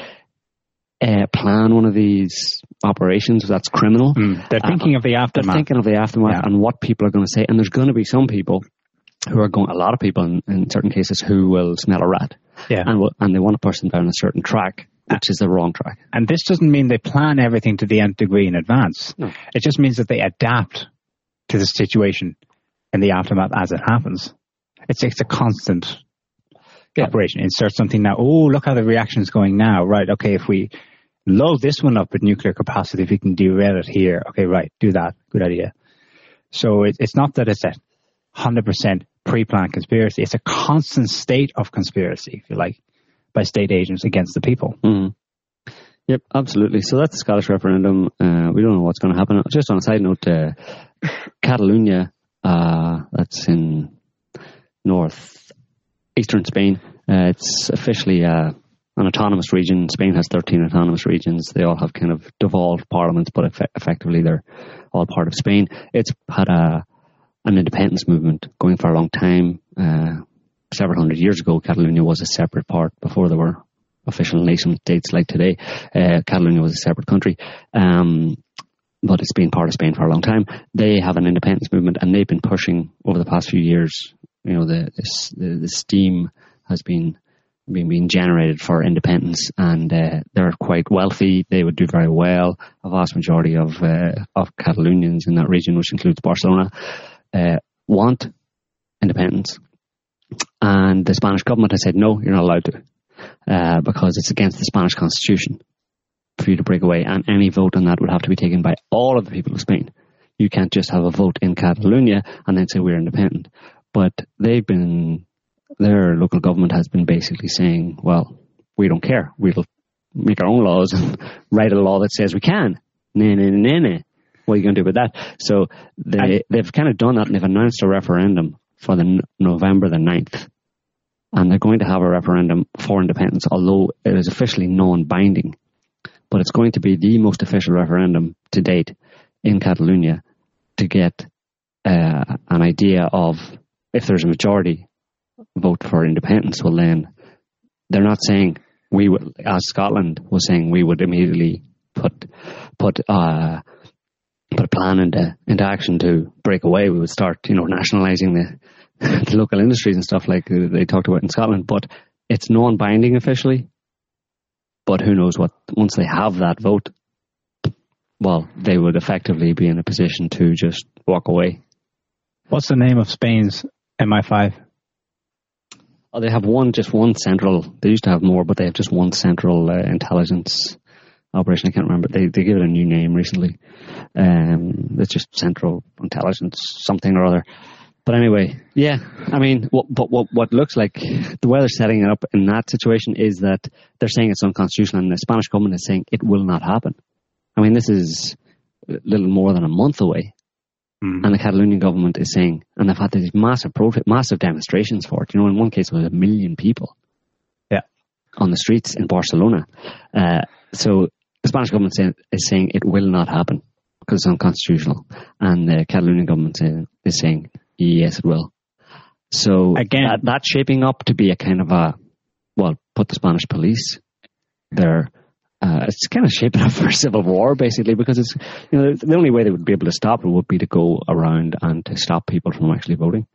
uh, plan one of these operations that's criminal, Mm. They're Uh, thinking of the they're aftermath. thinking of the aftermath Yeah. and what people are going to say. And there's going to be some people who are going, a lot of people in, in certain cases who will smell a rat yeah. and will, and they want to push them down a certain track, which is the wrong track. And this doesn't mean they plan everything to the nth degree in advance. No. It just means that they adapt to the situation in the aftermath as it happens. It's it's a constant Yeah. operation. Insert something now. Oh, look how the reaction is going now. Right. Okay. If we load this one up with nuclear capacity if we can derail it here. Okay, right, do that. Good idea. So it, it's not that it's a 100% pre-planned conspiracy. It's a constant state of conspiracy, if you like, by state agents against the people. Mm. Yep, absolutely. So that's the Scottish referendum. Uh, we don't know what's going to happen. Just on a side note, uh, Catalonia, uh, that's in north eastern Spain. Uh, it's officially uh, an autonomous region. Spain has 13 autonomous regions. They all have kind of devolved parliaments, but eff- effectively they're all part of Spain. It's had a an independence movement going for a long time. Uh, several hundred years ago, Catalonia was a separate part before there were official nation states like today. Uh, Catalonia was a separate country. Um, but it's been part of Spain for a long time. They have an independence movement, and they've been pushing over the past few years. You know, the the, the steam has been being, being generated for independence, and uh, they're quite wealthy. They would do very well. A vast majority of uh, of Catalonians in that region, which includes Barcelona, uh, want independence, and the Spanish government has said no, you're not allowed to, uh, because it's against the Spanish constitution for you to break away, and any vote on that would have to be taken by all of the people of Spain. You can't just have a vote in Catalonia and then say we're independent. But they've been, their local government has been basically saying, well, we don't care. We'll make our own laws and write a law that says we can. Nah, nah, nah, nah. What are you going to do with that? So they, they've kind of done that and they've announced a referendum for the November the 9th. And they're going to have a referendum for independence, although it is officially non-binding but it's going to be the most official referendum to date in Catalonia to get uh, an idea of if there's a majority vote for independence. Well, then they're not saying we would, as Scotland was saying, we would immediately put put uh, put a plan into into action to break away. We would start, you know, nationalising the, the local industries and stuff like they talked about in Scotland. But it's non-binding officially, but who knows what, once they have that vote, well, they would effectively be in a position to just walk away. What's the name of Spain's MI5? Oh, they have one, just one central. They used to have more, but they have just one central uh, intelligence operation. I can't remember. They they give it a new name recently. Um, it's just Central Intelligence something or other. But anyway, yeah, I mean, what, but what, what looks like the way they're setting it up in that situation is that they're saying it's unconstitutional, and the Spanish government is saying it will not happen. I mean, this is a little more than a month away, mm. and the Catalonian government is saying, and they've had these massive protest, massive demonstrations for it. You know, in one case, it was a million people, yeah, on the streets in Barcelona. Uh, so the Spanish government is saying it will not happen because it's unconstitutional, and the Catalonian government is saying Yes, it will. So again, that, that's shaping up to be a kind of a well, put the Spanish police there. Uh, it's kind of shaping up for a civil war, basically, because it's you know the only way they would be able to stop it would be to go around and to stop people from actually voting.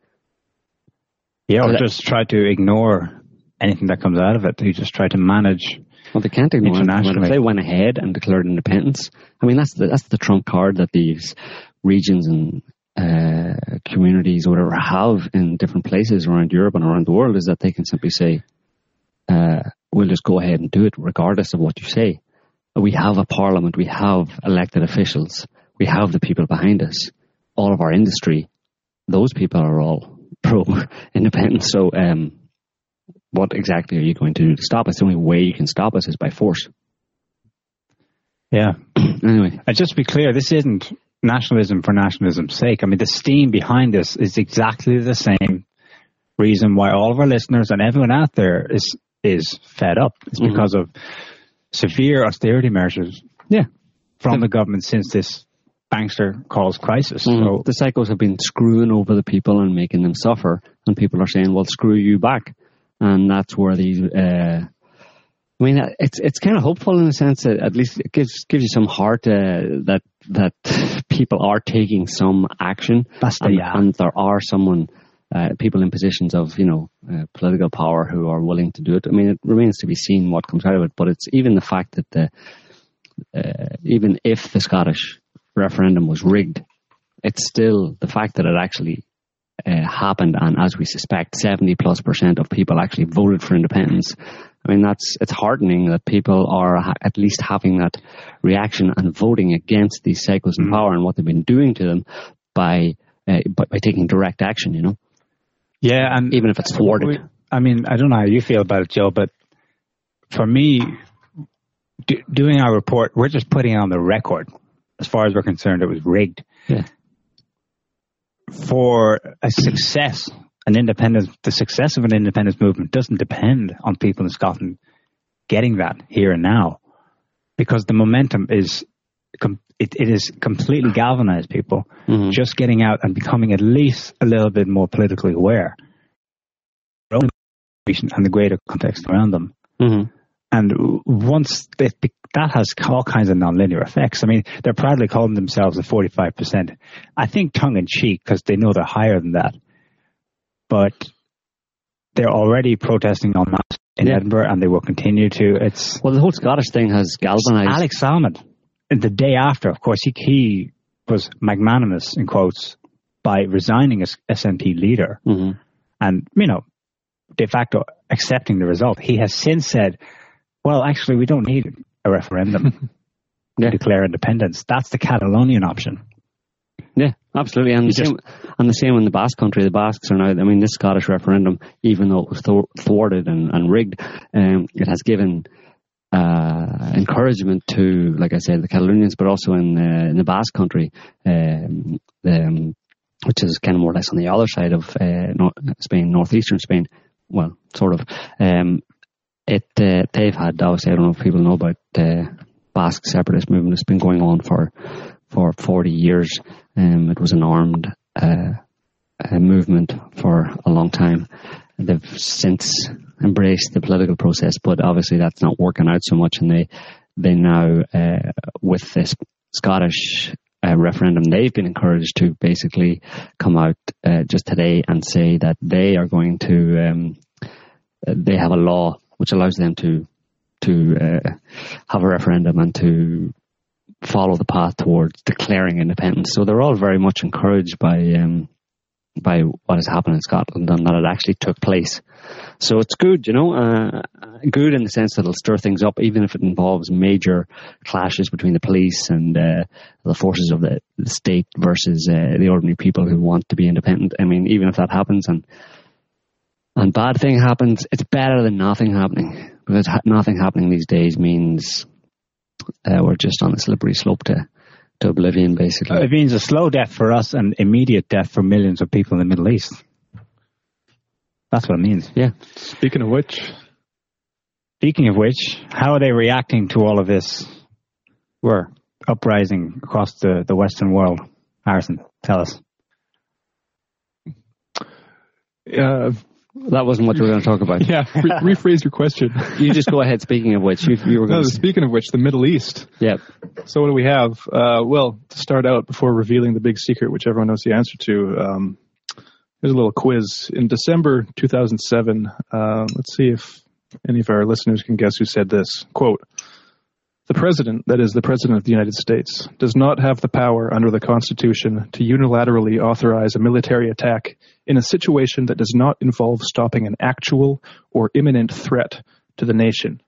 Yeah, or just try to ignore anything that comes out of it. They just try to manage. Well, they can't ignore it. If they went ahead and declared independence, I mean that's the that's the trump card that these regions and uh, communities or whatever have in different places around Europe and around the world is that they can simply say, uh, we'll just go ahead and do it regardless of what you say. We have a parliament, we have elected officials, we have the people behind us, all of our industry, those people are all pro independence. So, um, what exactly are you going to do to stop us? The only way you can stop us is by force. Yeah. anyway. And just to be clear, this isn't nationalism for nationalism's sake. I mean, the steam behind this is exactly the same reason why all of our listeners and everyone out there is is fed up. It's mm-hmm. because of severe austerity measures. Yeah. From the government since this bankster calls crisis. Mm-hmm. So the cycles have been screwing over the people and making them suffer, and people are saying, "Well, screw you back," and that's where these uh, I mean, it's it's kind of hopeful in a sense that at least it gives gives you some heart uh, that that people are taking some action, and, and, there are someone uh, people in positions of you know uh, political power who are willing to do it. I mean, it remains to be seen what comes out of it. But it's even the fact that the uh, even if the Scottish referendum was rigged, it's still the fact that it actually uh, happened, and as we suspect, 70 plus percent of people actually voted for independence I mean, that's it's heartening that people are ha- at least having that reaction and voting against these cycles in power and what they've been doing to them by, uh, by by taking direct action. You know, Yeah, and even if it's thwarted. I mean, I don't know how you feel about it, Joe, but for me, do, doing our report, we're just putting it on the record. As far as we're concerned, it was rigged. Yeah. For a success, an independence, the success of an independence movement doesn't depend on people in Scotland getting that here and now, because the momentum is, com- it, it is completely galvanized people Mhm. just getting out and becoming at least a little bit more politically aware their own situation and the greater context around them. Mhm. And once they, that has all kinds of nonlinear effects. I mean, they're proudly calling themselves a 45%. I think tongue in cheek because they know they're higher than that. But they're already protesting on masse in Yeah. Edinburgh and they will continue to. It's Well, the whole Scottish thing has galvanized. Alex Salmond, the day after, of course, he, he was magnanimous, in quotes, by resigning as SNP leader Mhm. and, you know, de facto accepting the result. He has since said, well, actually, we don't need a referendum Yeah. to declare independence. That's the Catalonian option. Yeah, absolutely. And the, You same, and the same in the Basque country. The Basques are now, I mean, this Scottish referendum, even though it was thwarted and, and rigged, um, it has given uh, encouragement to, like I said, the Catalonians, but also in, uh, in the Basque country, um, um, which is kind of more or less on the other side of uh, nor- Spain, northeastern Spain. Well, sort of. Um, it uh, they've had obviously I don't know if people know about the Basque separatist movement. It's been going on for for 40 years. Um, it was an armed uh, uh, movement for a long time. They've since embraced the political process, but obviously that's not working out so much, and they they now uh, with this Scottish uh, referendum, they've been encouraged to basically come out uh, just today and say that they are going to um, they have a law which allows them to to uh, have a referendum and to follow the path towards declaring independence. So they're all very much encouraged by um, by what has happened in Scotland and that it actually took place. So it's good, you know, uh, good in the sense that it'll stir things up, even if it involves major clashes between the police and uh, the forces of the, the state versus uh, the ordinary people who want to be independent. I mean, even if that happens and and bad thing happens, it's better than nothing happening because ha- nothing happening these days means uh, we're just on a slippery slope to to oblivion, basically. It means a slow death for us and immediate death for millions of people in the Middle East. That's what it means. yeah. Speaking of which, Speaking of which, how are they reacting to all of this? We're uprising across the, the Western world. Harrison, tell us. uh, That wasn't what we were going to talk about. yeah, re- rephrase your question. You just go ahead. Speaking of which, you, you were No, going to. speaking of which, the Middle East. Yeah. So what do we have? Uh, well, to start out, before revealing the big secret, which everyone knows the answer to, um, here's a little quiz. In December 2007, uh, let's see if any of our listeners can guess who said this. Quote, the president, that is the president of the United States, does not have the power under the Constitution to unilaterally authorize a military attack in a situation that does not involve stopping an actual or imminent threat to the nation.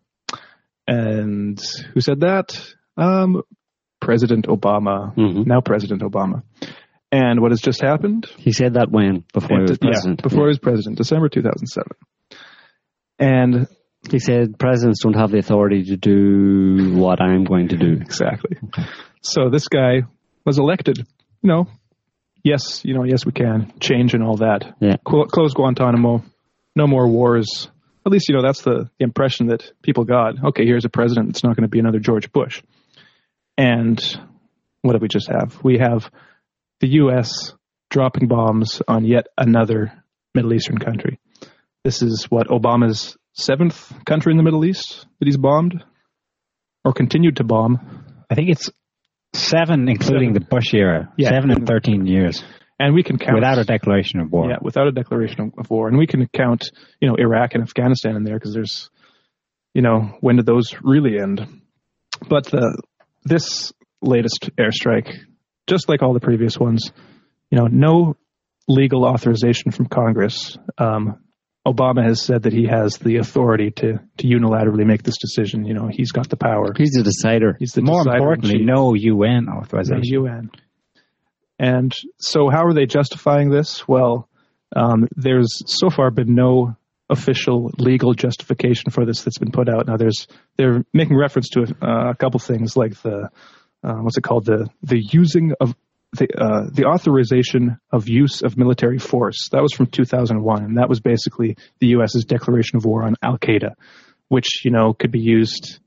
And who said that? Um, President Obama, Mhm. now President Obama. And what has just happened? He said that when? Before he was Yeah, president. before he was president, December 2007. And He said presidents don't have the authority to do what I'm going to do. exactly. So this guy was elected. You know, yes, you know, yes, we can change and all that. Yeah. Close Guantanamo. No more wars. At least you know that's the, the impression that people got. Okay, here's a president. It's not going to be another George Bush. And what do we just have? We have the U.S. dropping bombs on yet another Middle Eastern country. This is what Obama's seventh country in the Middle East that he's bombed or continued to bomb. I think it's seven, including Seven. the Bush era. Yeah. Seven and 13 years And we can count without a declaration of war. Yeah, without a declaration of war, and we can count, you know, Iraq and Afghanistan in there because there's, you know, when did those really end? But the this latest airstrike, just like all the previous ones, you know, no legal authorization from Congress, um, Obama has said that he has the authority to, to unilaterally make this decision. You know, he's got the power. He's the decider. He's the More decider importantly, no UN the authorization. UN. And so, how are they justifying this? Well, um, there's so far been no official legal justification for this that's been put out. Now, there's they're making reference to uh, a couple things like the uh, what's it called the the using of the uh, the authorization of use of military force. That was from 2001, and that was basically the U.S.'s declaration of war on Al Qaeda, which you know could be used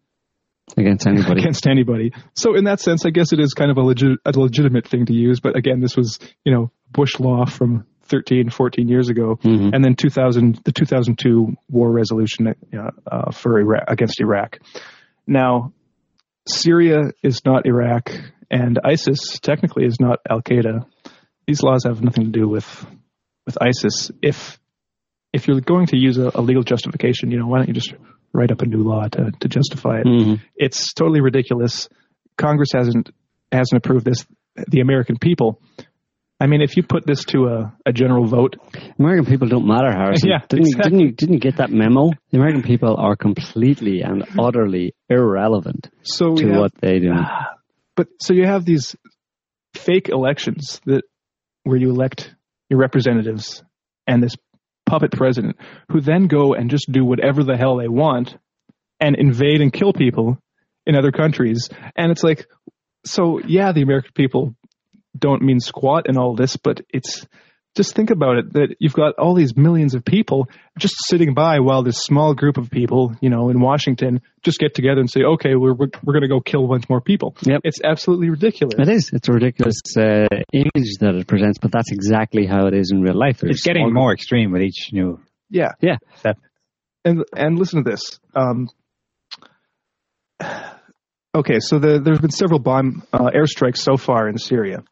against anybody. against anybody. So in that sense, I guess it is kind of a, legit, a legitimate thing to use. But again, this was you know Bush law from 13, 14 years ago, Mhm. and then 2000 the 2002 war resolution uh, uh, for Iraq, against Iraq. Now, Syria is not Iraq, and ISIS technically is not Al Qaeda. These laws have nothing to do with with ISIS. If if you're going to use a, a legal justification, you know, why don't you just write up a new law to, to justify it? Mhm. It's totally ridiculous. Congress hasn't hasn't approved this. The American people. I mean, if you put this to a, a general vote, American people don't matter, Harrison. Yeah, didn't, exactly. didn't you didn't you get that memo? The American people are completely and utterly irrelevant so to have, what they do. but so you have these fake elections that where you elect your representatives and this puppet president who then go and just do whatever the hell they want and invade and kill people in other countries. And it's like so yeah the american people don't mean squat in all this but it's just think about it that you've got all these millions of people just sitting by while this small group of people, you know, in Washington just get together and say, okay, we're, we're, we're going to go kill a bunch more people. Yep. It's absolutely ridiculous. It is. It's a ridiculous uh, image that it presents, but that's exactly how it is in real life. There's It's getting all- more extreme with each new Yeah. Yeah. step. And, and listen to this. Um, okay, so the, there's been several bomb uh, airstrikes so far in Syria.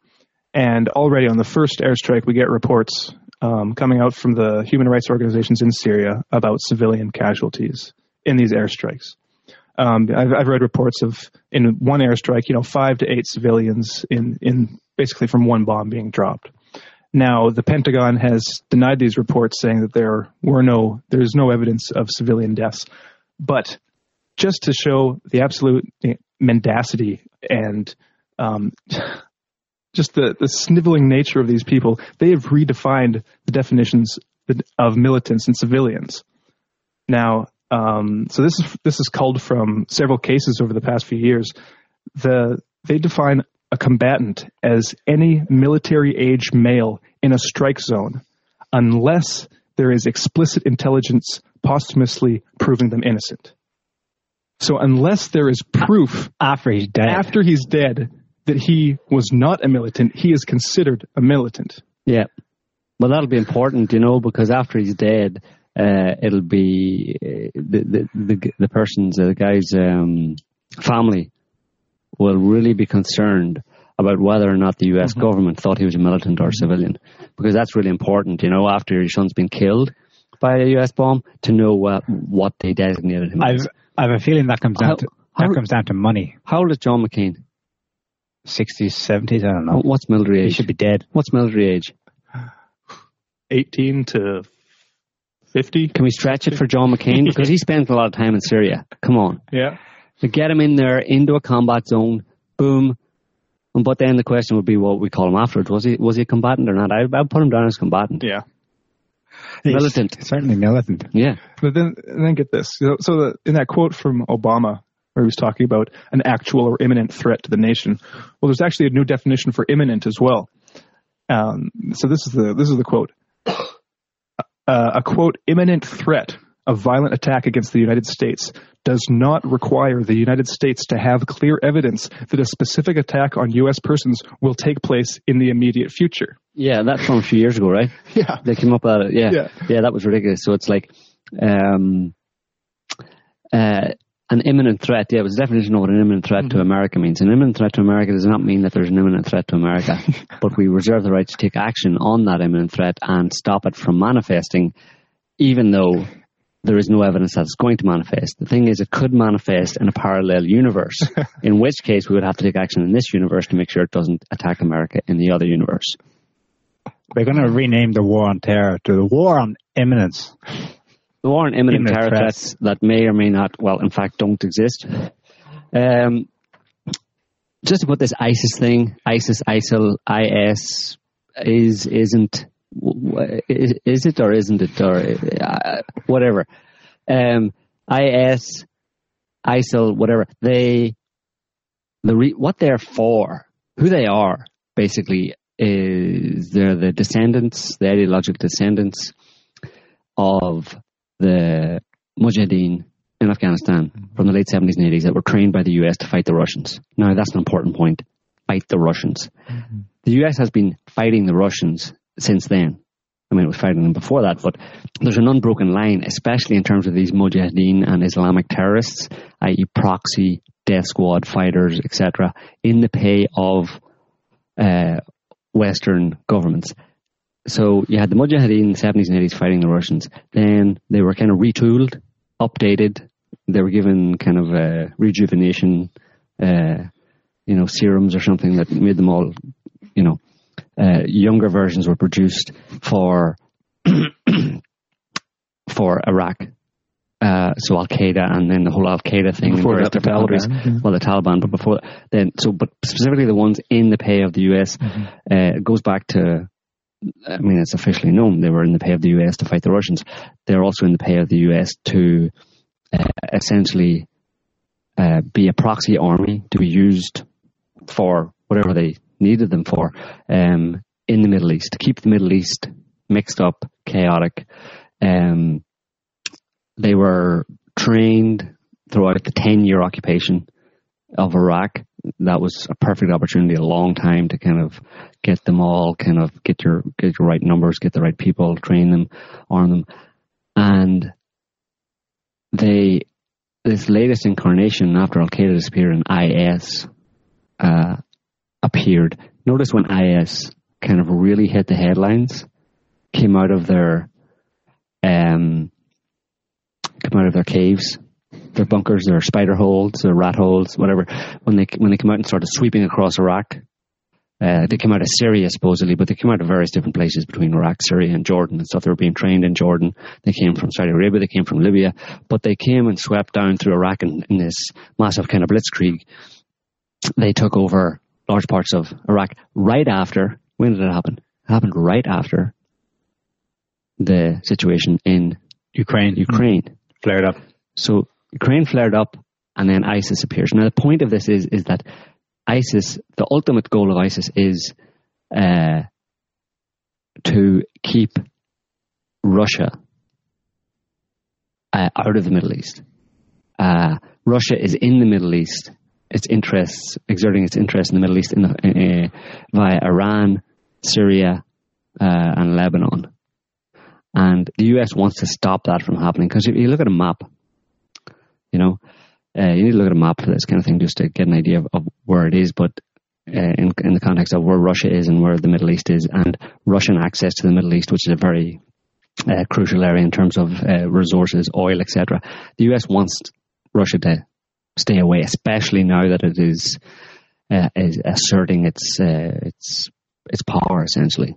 And already on the first airstrike, we get reports um, coming out from the human rights organizations in Syria about civilian casualties in these airstrikes. Um, I've, I've read reports of in one airstrike, you know, five to eight civilians in, in basically from one bomb being dropped. Now, the Pentagon has denied these reports, saying that there were no, there's no evidence of civilian deaths. But just to show the absolute mendacity and um, just the, the sniveling nature of these people, they have redefined the definitions of militants and civilians. Now, um, so this is this is culled from several cases over the past few years. The they define a combatant as any military age male in a strike zone, unless there is explicit intelligence posthumously proving them innocent. So unless there is proof After he's dead. after he's dead that he was not a militant, he is considered a militant. Yeah. Well, that'll be important, you know, because after he's dead, uh, it'll be uh, the, the the the person's uh, the guy's um, family will really be concerned about whether or not the U.S. government thought he was a militant or a civilian, because that's really important, you know, after your son's been killed by a U.S. bomb, to know what what they designated him I've as. I have a feeling that comes down How- to how- that comes down to money. How old is John McCain? Sixties, seventies, I don't know. What's military age? He should be dead. What's military age? 18 to 50. Can we stretch it for John McCain because he spent a lot of time in Syria? Come on. Yeah. to get him in there into a combat zone, boom. And but then the question would be what we call him afterwards. Was he was he a combatant or not? I I'd put him down as combatant. Yeah. Militant. Certainly militant. Yeah. But then, then get this. So, so the, in that quote from Obama, where he was talking about an actual or imminent threat to the nation, well, there's actually a new definition for imminent as well. Um, so this is the this is the quote. Uh, a quote imminent threat of violent attack against the United States does not require the United States to have clear evidence that a specific attack on U.S. persons will take place in the immediate future. Yeah, that's from a few years ago, right? Yeah. They came up with it. Yeah. Yeah. Yeah, that was ridiculous. So it's like um uh an imminent threat, yeah, it was a definition of what an imminent threat to mm-hmm. America means. An imminent threat to America does not mean that there's an imminent threat to America, but we reserve the right to take action on that imminent threat and stop it from manifesting, even though there is no evidence that it's going to manifest. The thing is, it could manifest in a parallel universe, in which case we would have to take action in this universe to make sure it doesn't attack America in the other universe. We're going to rename the war on terror to the war on imminence. The war on imminent, terror threats. threats that may or may not, well, in fact, don't exist. Um, just to put this ISIS thing, ISIS, ISIL, IS, is, isn't, is, is it or isn't it or uh, whatever. Um, IS, ISIL, whatever. They, the re, what they're for, who they are, basically, is they're the descendants, the ideological descendants of the Mujahideen in Afghanistan from the late 70s and 80s that were trained by the US to fight the Russians. Now, that's an important point. Fight the Russians. The US has been fighting the Russians since then. I mean, it was fighting them before that, but there's an unbroken line, especially in terms of these Mujahideen and Islamic terrorists, i.e., proxy, death squad fighters, etc., in the pay of uh, Western governments. So you had the Mujahideen in the 70s and 80s fighting the Russians. Then they were kind of retooled, updated. They were given kind of uh, rejuvenation, uh, you know, serums or something that made them all, you know, uh, younger versions were produced for for Iraq. Uh, so Al Qaeda and then the whole Al Qaeda thing. Before the. Taliban. Well, the Taliban, but before then, so but specifically the ones in the pay of the US uh, it goes back to. I mean, it's officially known they were in the pay of the US to fight the Russians. They're also in the pay of the US to uh, essentially uh, be a proxy army to be used for whatever they needed them for um, in the Middle East to keep the Middle East mixed up, chaotic. Um, they were trained throughout the 10 year occupation of Iraq. That was a perfect opportunity, a long time to kind of get them all, kind of get your, get your right numbers, get the right people, train them, arm them. And they, this latest incarnation after Al Qaeda disappeared and IS, uh, appeared. Notice when IS kind of really hit the headlines, came out of their, um, come out of their caves, their bunkers, their spider holes, their rat holes, whatever. When they when they come out and started sweeping across Iraq, uh, they came out of Syria supposedly, but they came out of various different places between Iraq, Syria, and Jordan and stuff. They were being trained in Jordan. They came from Saudi Arabia. They came from Libya, but they came and swept down through Iraq in, in this massive kind of blitzkrieg. They took over large parts of Iraq right after. When did it happen? It happened right after the situation in Ukraine. Ukraine. Flared up. So Ukraine flared up, and then ISIS appears. Now the point of this is is that ISIS, the ultimate goal of ISIS is uh, to keep Russia uh, out of the Middle East. Uh, Russia is in the Middle East. Its interests, exerting its interest in the Middle East in the, uh, via Iran, Syria, uh, and Lebanon. And the US wants to stop that from happening because if you look at a map, you know, uh, you need to look at a map for this kind of thing just to get an idea of, of where it is, but uh, in, in the context of where Russia is and where the Middle East is, and Russian access to the Middle East, which is a very uh, crucial area in terms of uh, resources, oil, etc. The US wants Russia to stay away, especially now that it is uh, is asserting its uh, its its power essentially.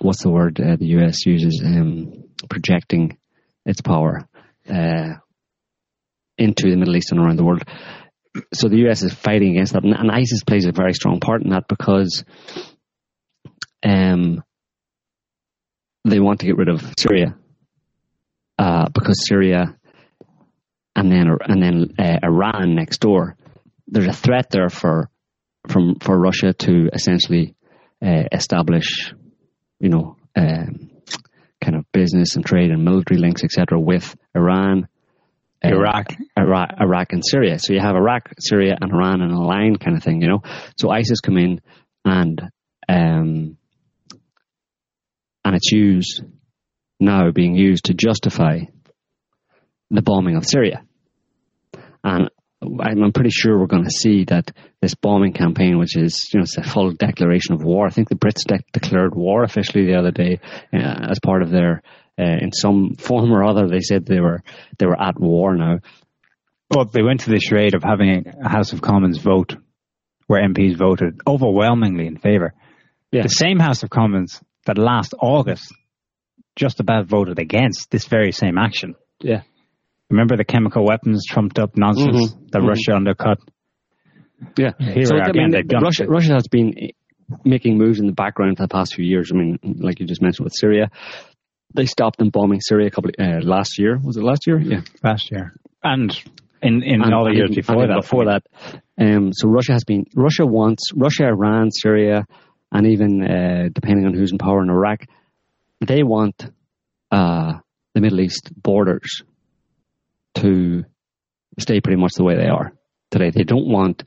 What's the word the US uses? Um, projecting its power uh, into the Middle East and around the world. So the US is fighting against that, and, and ISIS plays a very strong part in that because um, they want to get rid of Syria uh, because Syria and then and then uh, Iran next door. There's a threat there for from for Russia to essentially uh, establish, you know, um, kind of business and trade and military links, etc., with Iran, Iraq. Iraq, Iraq and Syria. So you have Iraq, Syria, and Iran in a line kind of thing, you know. So ISIS come in and um, and it's used now being used to justify the bombing of Syria. And I'm pretty sure we're going to see that this bombing campaign, which is you know it's a full declaration of war. I think the Brits de- declared war officially the other day uh, as part of their uh, in some form or other. They said they were they were at war now. Well, they went to the charade of having a House of Commons vote where MPs voted overwhelmingly in favour. Yeah. The same House of Commons that last August just about voted against this very same action. Yeah. Remember the chemical weapons trumped up nonsense Mhm. that Mhm. Russia undercut? Yeah. Here so we are I again, mean, Russia, it. Russia has been making moves in the background for the past few years. I mean, like you just mentioned with Syria, they stopped them bombing Syria a couple uh, last year. Was it last year? Yeah. last year, and in in And- all the years before that. Before that, um, so Russia has been Russia wants Russia, Iran, Syria, and even uh, depending on who's in power in Iraq, they want uh, the Middle East borders to stay pretty much the way they are today. They don't want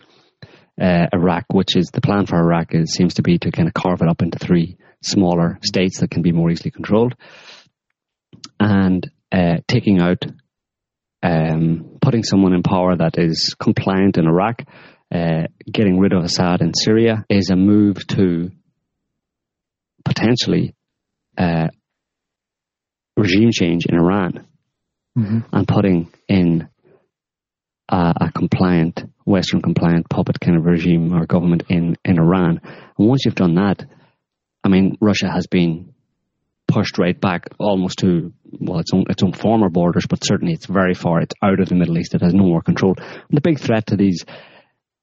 uh, Iraq, which is the plan for Iraq, is seems to be to kind of carve it up into three smaller states that can be more easily controlled, and uh, taking out um, putting someone in power that is compliant in Iraq, uh, getting rid of Assad in Syria is a move to potentially uh, regime change in Iran and putting in a, a compliant, Western compliant puppet kind of regime or government in, in Iran. And once you've done that, I mean, Russia has been pushed right back almost to well its own its own former borders, but certainly it's very far. It's out of the Middle East. It has no more control. And the big threat to these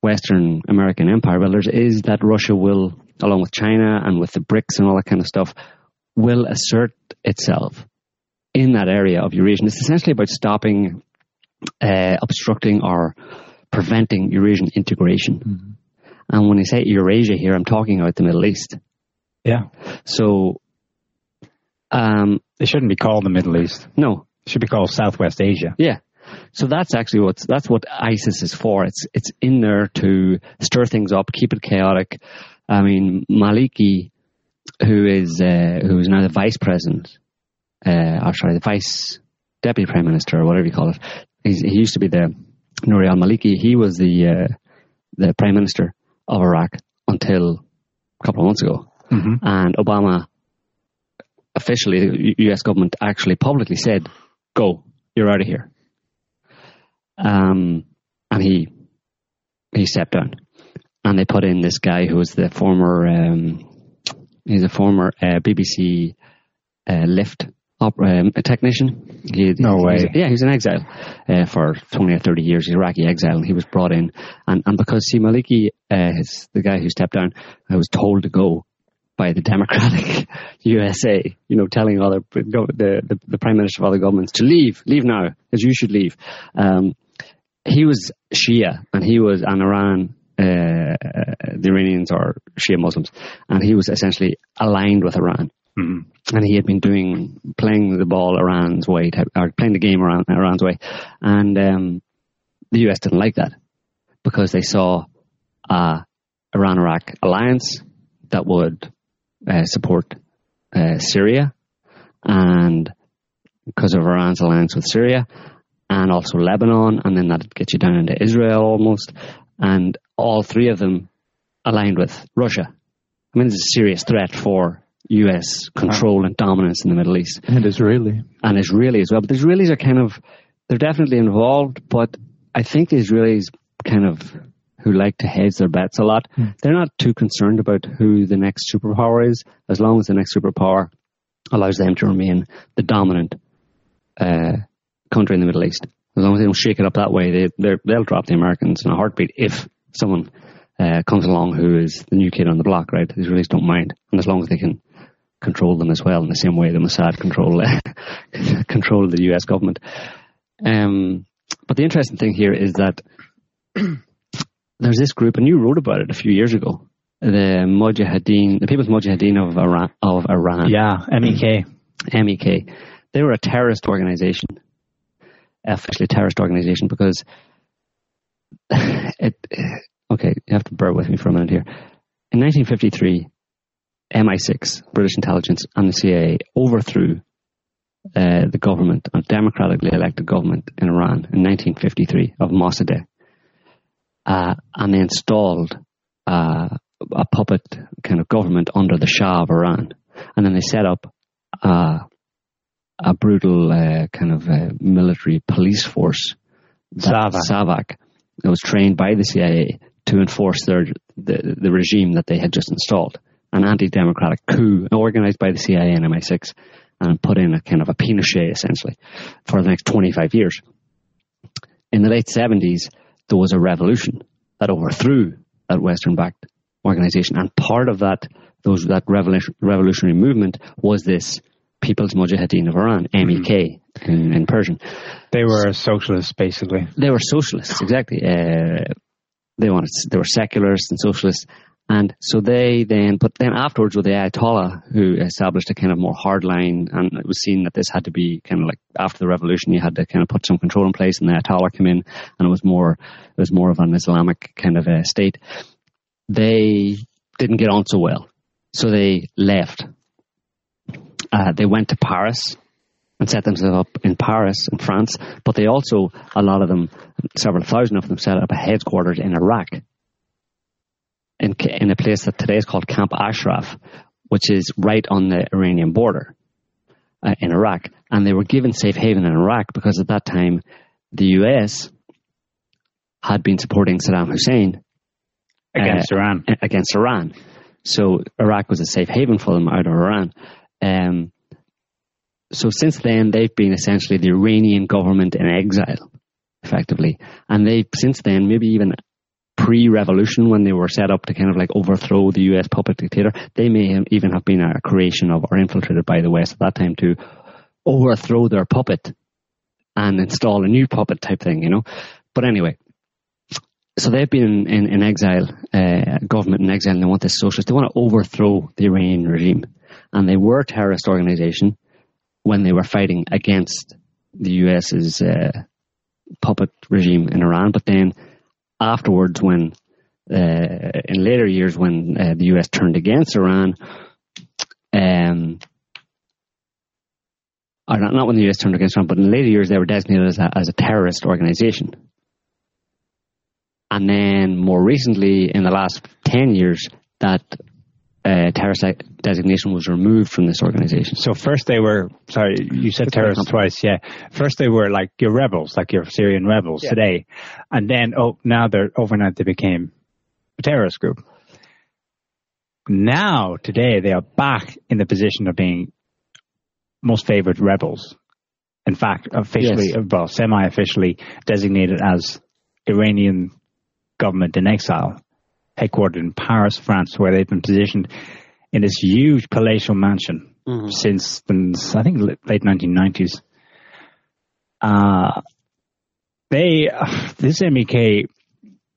Western American empire builders is that Russia will, along with China and with the BRICS and all that kind of stuff, will assert itself in that area of Eurasia. It's essentially about stopping, uh, obstructing, or preventing Eurasian integration. And when I say Eurasia here, I'm talking about the Middle East. Yeah, So, um, they shouldn't be called the Middle East. no, It should be called Southwest Asia. Yeah. So that's actually what's that's what ISIS is for. It's it's in there to stir things up, keep it chaotic. I mean, Maliki, who is uh, who is now the vice president, uh, or sorry, the vice deputy prime minister, or whatever you call it. He's, he used to be the Nouri al Maliki. He was the uh, the prime minister of Iraq until a couple of months ago, Mhm. and Obama officially, the U.S. government actually publicly said, "Go, you're out of here." Um, and he he stepped down, and they put in this guy who was the former um, he's a former uh, BBC uh, lift op- um, technician. He, No he's- way. yeah, he was in exile uh, for twenty or thirty years, Iraqi exile, and he was brought in. And and because see Maliki, uh, his, the guy who stepped down, I was told to go by the Democratic USA, you know, telling other the, the the prime minister of other governments to leave, leave now, because you should leave. Um, he was Shia, and he was an Iran. Uh, the Iranians are Shia Muslims, and he was essentially aligned with Iran. Mhm. And he had been doing playing the ball Iran's way, type, or playing the game around Iran's way, and um, the US didn't like that because they saw a Iran-Iraq alliance that would support uh, Syria, and because of Iran's alliance with Syria, and also Lebanon, and then that'd get you down into Israel almost, and all three of them aligned with Russia. I mean, it's a serious threat for U.S. control and dominance in the Middle East And Israeli. and Israeli as well. But the Israelis are kind of, they're definitely involved, but I think the Israelis kind of, who like to hedge their bets a lot, they're not too concerned about who the next superpower is, as long as the next superpower allows them to remain the dominant uh, country in the Middle East. As long as they don't shake it up that way, they, they'll drop the Americans in a heartbeat if someone uh, comes along who is the new kid on the block, right? The Israelis don't mind, and as long as they can control them as well in the same way the Mossad control control the U.S. government. Um, but the interesting thing here is that there's this group, and you wrote about it a few years ago, the Mujahideen, the People's Mujahideen of Iran. Of Iran. Yeah, MEK. MEK. They were a terrorist organization, officially a terrorist organization, because it. Okay, you have to bear with me for a minute here. In 1953, MI6, British intelligence, and the CIA overthrew uh, the government, a democratically elected government in Iran in 1953 of Mossadegh, uh, and they installed uh, a puppet kind of government under the Shah of Iran, and then they set up uh, a brutal uh, kind of uh, military police force, Savak. Savak, that was trained by the CIA to enforce their the, the regime that they had just installed. An anti-democratic coup organized by the CIA and MI6, and put in a kind of a Pinochet essentially for the next 25 years. In the late 70s, there was a revolution that overthrew that Western backed organization. And part of that, those, that revolution, revolutionary movement was this People's Mujahideen of Iran, MEK in, in Persian. They were socialists, basically. They were socialists, exactly. Uh, they wanted, they were secularists and socialists. And so they then, but then afterwards with the Ayatollah, who established a kind of more hard line, and it was seen that this had to be kind of like after the revolution, you had to kind of put some control in place, and the Ayatollah came in, and it was more, it was more of an Islamic kind of a state. They didn't get on so well, so they left. Uh, they went to Paris and set themselves up in Paris, in France, but they also, a lot of them, several thousand of them, set up a headquarters in Iraq in, in a place that today is called Camp Ashraf, which is right on the Iranian border uh, in Iraq. And they were given safe haven in Iraq because at that time the US had been supporting Saddam Hussein against uh, Iran. Against Iran. So Iraq was a safe haven for them out of Iran. Um, so since then, they've been essentially the Iranian government in exile, effectively. And they've since then, maybe even pre-revolution when they were set up to kind of like overthrow the US puppet dictator. They may even have been a creation of or infiltrated by the West at that time to overthrow their puppet and install a new puppet type thing, you know. But anyway, so they've been in, in, in exile, uh, government in exile, and they want this socialist. They want to overthrow the Iranian regime, and they were a terrorist organization when they were fighting against the US's uh, puppet regime in Iran. But then afterwards, when uh, in later years, when uh, the US turned against Iran, um, or not, not when the US turned against Iran, but in later years, they were designated as a, as a terrorist organization. And then more recently, in the last 10 years, that uh, terrorist designation was removed from this organization. So first they were, sorry, you said terrorists twice, yeah. First they were like your rebels, like your Syrian rebels yeah. today. And then, oh, now they're, overnight they became a terrorist group. Now, today, they are back in the position of being most favored rebels. In fact, officially, yes. well, semi-officially designated as Iranian government in exile headquartered in Paris, France, where they've been positioned in this huge palatial mansion mm-hmm. since the, I think late 1990s. Uh, they this MEK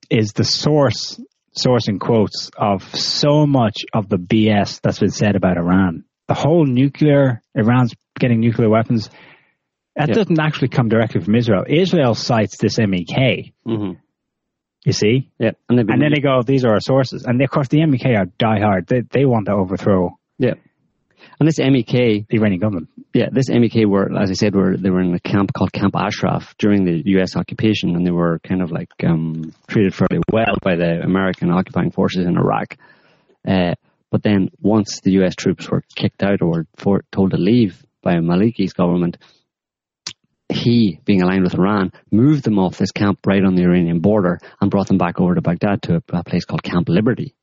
is the source source in quotes of so much of the BS that's been said about Iran. The whole nuclear Iran's getting nuclear weapons that yep. doesn't actually come directly from Israel. Israel cites this MEK. Mm-hmm. You see? Yeah. And, and then they go, these are our sources. And of course, the MEK are diehard. They, they want to overthrow. Yeah. And this MEK, the Iranian government. Yeah, this MEK were, as I said, were they were in a camp called Camp Ashraf during the U.S. occupation, and they were kind of like um, treated fairly well by the American occupying forces in Iraq. Uh, but then, once the U.S. troops were kicked out or for, told to leave by Maliki's government, he, being aligned with Iran, moved them off this camp right on the Iranian border and brought them back over to Baghdad to a, a place called Camp Liberty.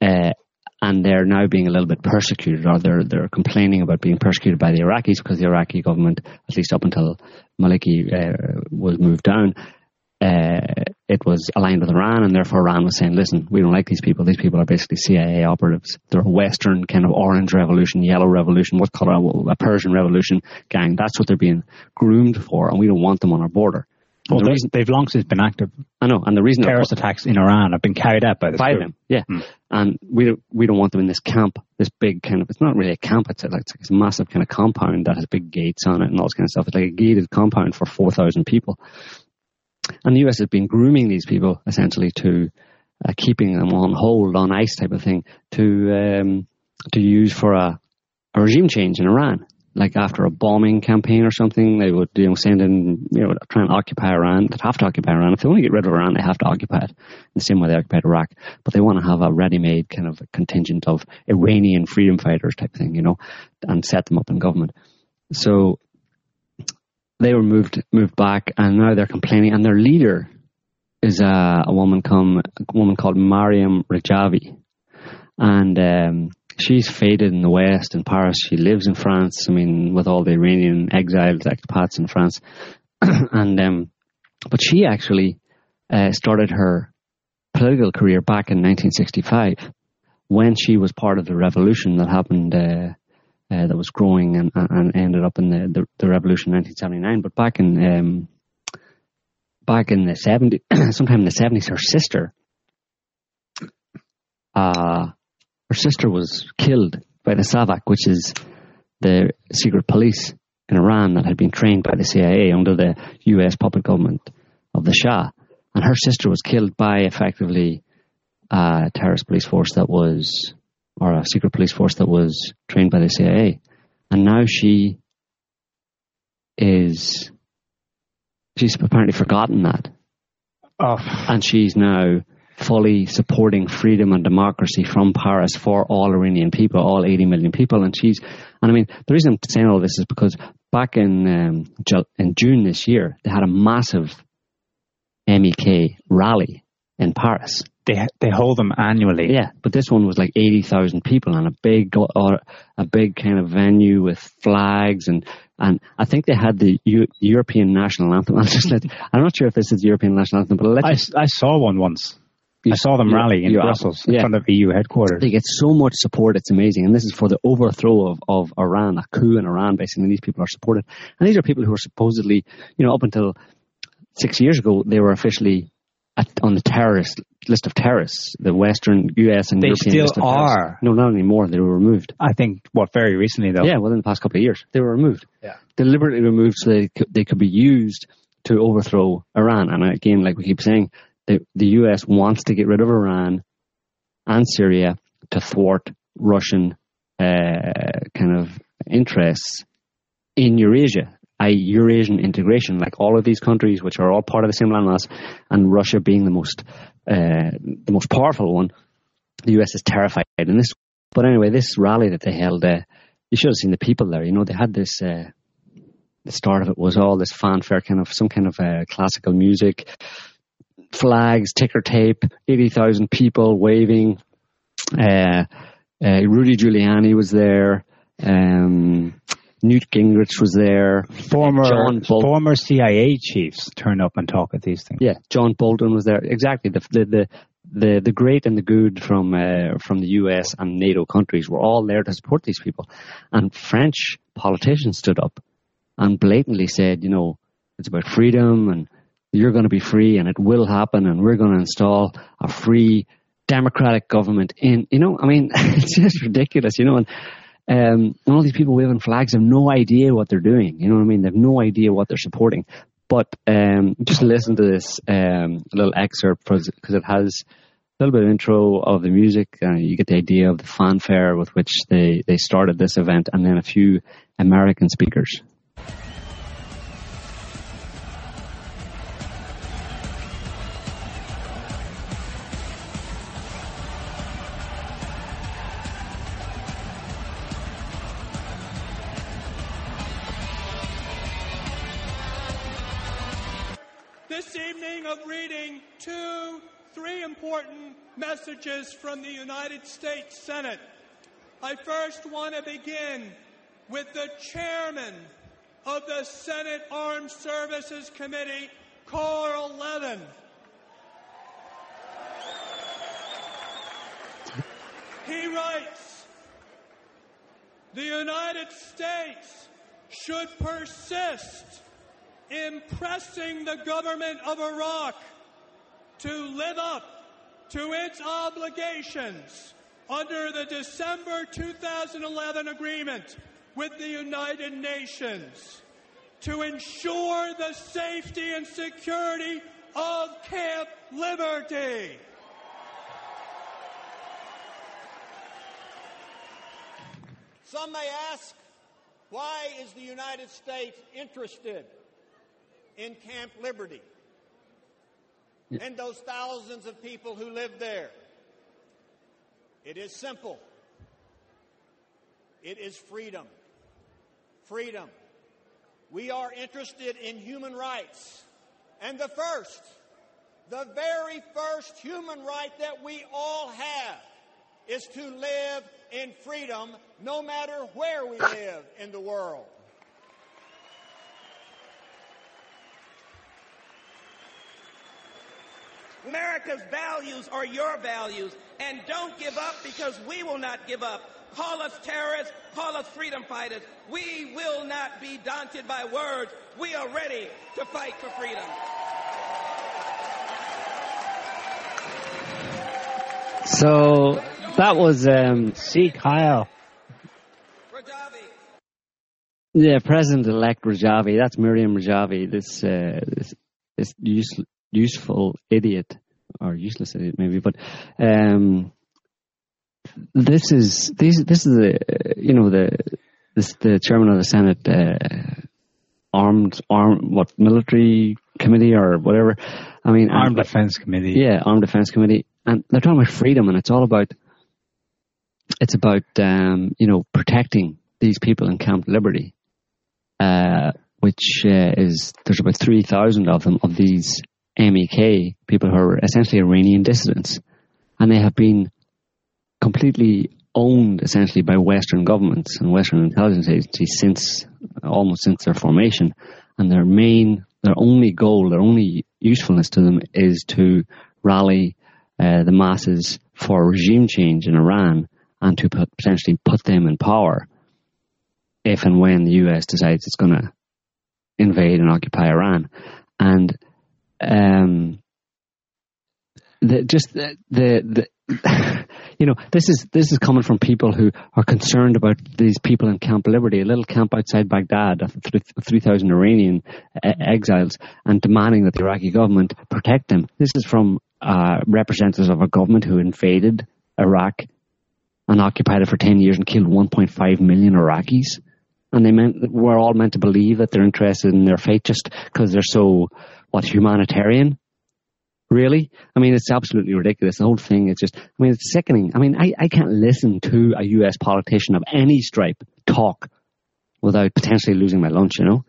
Uh, and they're now being a little bit persecuted, or they're they're complaining about being persecuted by the Iraqis because the Iraqi government, at least up until Maliki uh, was moved down, uh, it was aligned with Iran, and therefore Iran was saying, "Listen, we don't like these people. These people are basically CIA operatives. They're a Western kind of orange revolution, yellow revolution, what's called a, Persian revolution gang. That's what they're being groomed for, and we don't want them on our border." Well, the reason, they've long since been active. I know, and the reason terrorist attacks in Iran have been carried out by this by group. them, yeah. Hmm. And we don't we don't want them in this camp, this big kind of. It's not really a camp. It's like it's a massive kind of compound that has big gates on it and all this kind of stuff. It's like a gated compound for four thousand people. And the US has been grooming these people essentially to uh, keeping them on hold, on ice type of thing, to um, to use for a, a regime change in Iran. Like after a bombing campaign or something, they would you know send in you know try and occupy Iran. They'd have to occupy Iran. If they want to get rid of Iran, they have to occupy it in the same way they occupied Iraq. But they want to have a ready-made kind of contingent of Iranian freedom fighters type thing, you know, and set them up in government. So they were moved moved back, and now they're complaining. And their leader is a, a woman come a woman called Mariam Rajavi, and um, she's faded in the West in Paris. She lives in France. I mean, with all the Iranian exiles, expats in France, and um, but she actually uh, started her political career back in 1965 when she was part of the revolution that happened. Uh, uh, that was growing and, and ended up in the, the, the revolution in 1979. But back in um, back in the 70s, sometime in the 70s, her sister, uh, her sister was killed by the Savak, which is the secret police in Iran that had been trained by the CIA under the US puppet government of the Shah. And her sister was killed by effectively a terrorist police force that was, or a secret police force that was trained by the CIA. And now she is she's apparently forgotten that. Oh. And she's now fully supporting freedom and democracy from Paris for all Iranian people, all 80 million people. And she's, and I mean, the reason I'm saying all this is because back in, um, in June this year, they had a massive MEK rally in Paris. They they hold them annually. Yeah, but this one was like eighty thousand people and a big or a big kind of venue with flags and and I think they had the U- European national anthem. I'll just let, I'm not sure if this is the European national anthem, but I, I saw one once. I saw them rally in Brussels in front of EU headquarters. They get so much support, it's amazing. And this is for the overthrow of, of Iran, a coup in Iran, basically. And these people are supported. And these are people who are supposedly, you know, up until six years ago, they were officially at, on the terrorist list of terrorists, the Western U.S. and they European still are. No, not anymore. They were removed. I think what very recently though. Yeah, within the past couple of years, they were removed. Yeah, deliberately removed so they could, they could be used to overthrow Iran. And again, like we keep saying, the the U.S. wants to get rid of Iran and Syria to thwart Russian uh, kind of interests in Eurasia i.e. Eurasian integration, like all of these countries, which are all part of the same landmass, and Russia being the most uh, the most powerful one, the US is terrified in this. But anyway, this rally that they held, uh, you should have seen the people there. You know, they had this. Uh, the start of it was all this fanfare, kind of some kind of uh, classical music, flags, ticker tape, eighty thousand people waving. Uh, uh, Rudy Giuliani was there. Um, Newt Gingrich was there. Former John former CIA chiefs turn up and talk at these things. Yeah, John Bolton was there. Exactly. The the the the, the great and the good from uh, from the US and NATO countries were all there to support these people, and French politicians stood up and blatantly said, you know, it's about freedom and you're going to be free and it will happen and we're going to install a free democratic government in you know i mean it's just ridiculous you know and um, and all these people waving flags have no idea what they're doing. You know what I mean? They have no idea what they're supporting. But um, just listen to this um, little excerpt because it has a little bit of intro of the music. Uh, you get the idea of the fanfare with which they, they started this event, and then a few American speakers. Important messages from the United States Senate. I first want to begin with the chairman of the Senate Armed Services Committee, Carl Levin. He writes, the United States should persist in pressing the government of Iraq to live up to its obligations under the December 2011 agreement with the United Nations to ensure the safety and security of Camp Liberty. Some may ask, why is the United States interested in Camp Liberty? And those thousands of people who live there. It is simple. It is freedom. Freedom. We are interested in human rights. And the first, the very first human right that we all have is to live in freedom no matter where we live in the world. America's values are your values. And don't give up because we will not give up. Call us terrorists, call us freedom fighters. We will not be daunted by words. We are ready to fight for freedom. So that was um, see Kyle. Yeah, President-elect Rajavi. That's Miriam Rajavi. This uh, this, this useful idiot or useless idiot, maybe. But um, this is this this is the you know the this the chairman of the Senate uh, armed armed what military committee or whatever. I mean, Armed Defense Committee. yeah, Armed Defense Committee, and they're talking about freedom, and it's all about it's about um, you know protecting these people in Camp Liberty, uh, which uh, is there's about three thousand of them of these MEK people who are essentially Iranian dissidents, and they have been completely owned essentially by Western governments and Western intelligence agencies since almost since their formation, and their main their only goal, their only usefulness to them is to rally uh, the masses for regime change in Iran and to put, potentially put them in power if and when the US decides it's going to invade and occupy Iran. And um, the, just the, the, the you know, this is this is coming from people who are concerned about these people in Camp Liberty, a little camp outside Baghdad of three thousand Iranian exiles, and demanding that the Iraqi government protect them. This is from uh, representatives of a government who invaded Iraq and occupied it for ten years and killed one point five million Iraqis. And they meant we're all meant to believe that they're interested in their fate just because they're so what humanitarian Really? I mean, it's absolutely ridiculous. The whole thing is just, I mean, it's sickening. I mean, I, I can't listen to a US politician of any stripe talk without potentially losing my lunch, you know?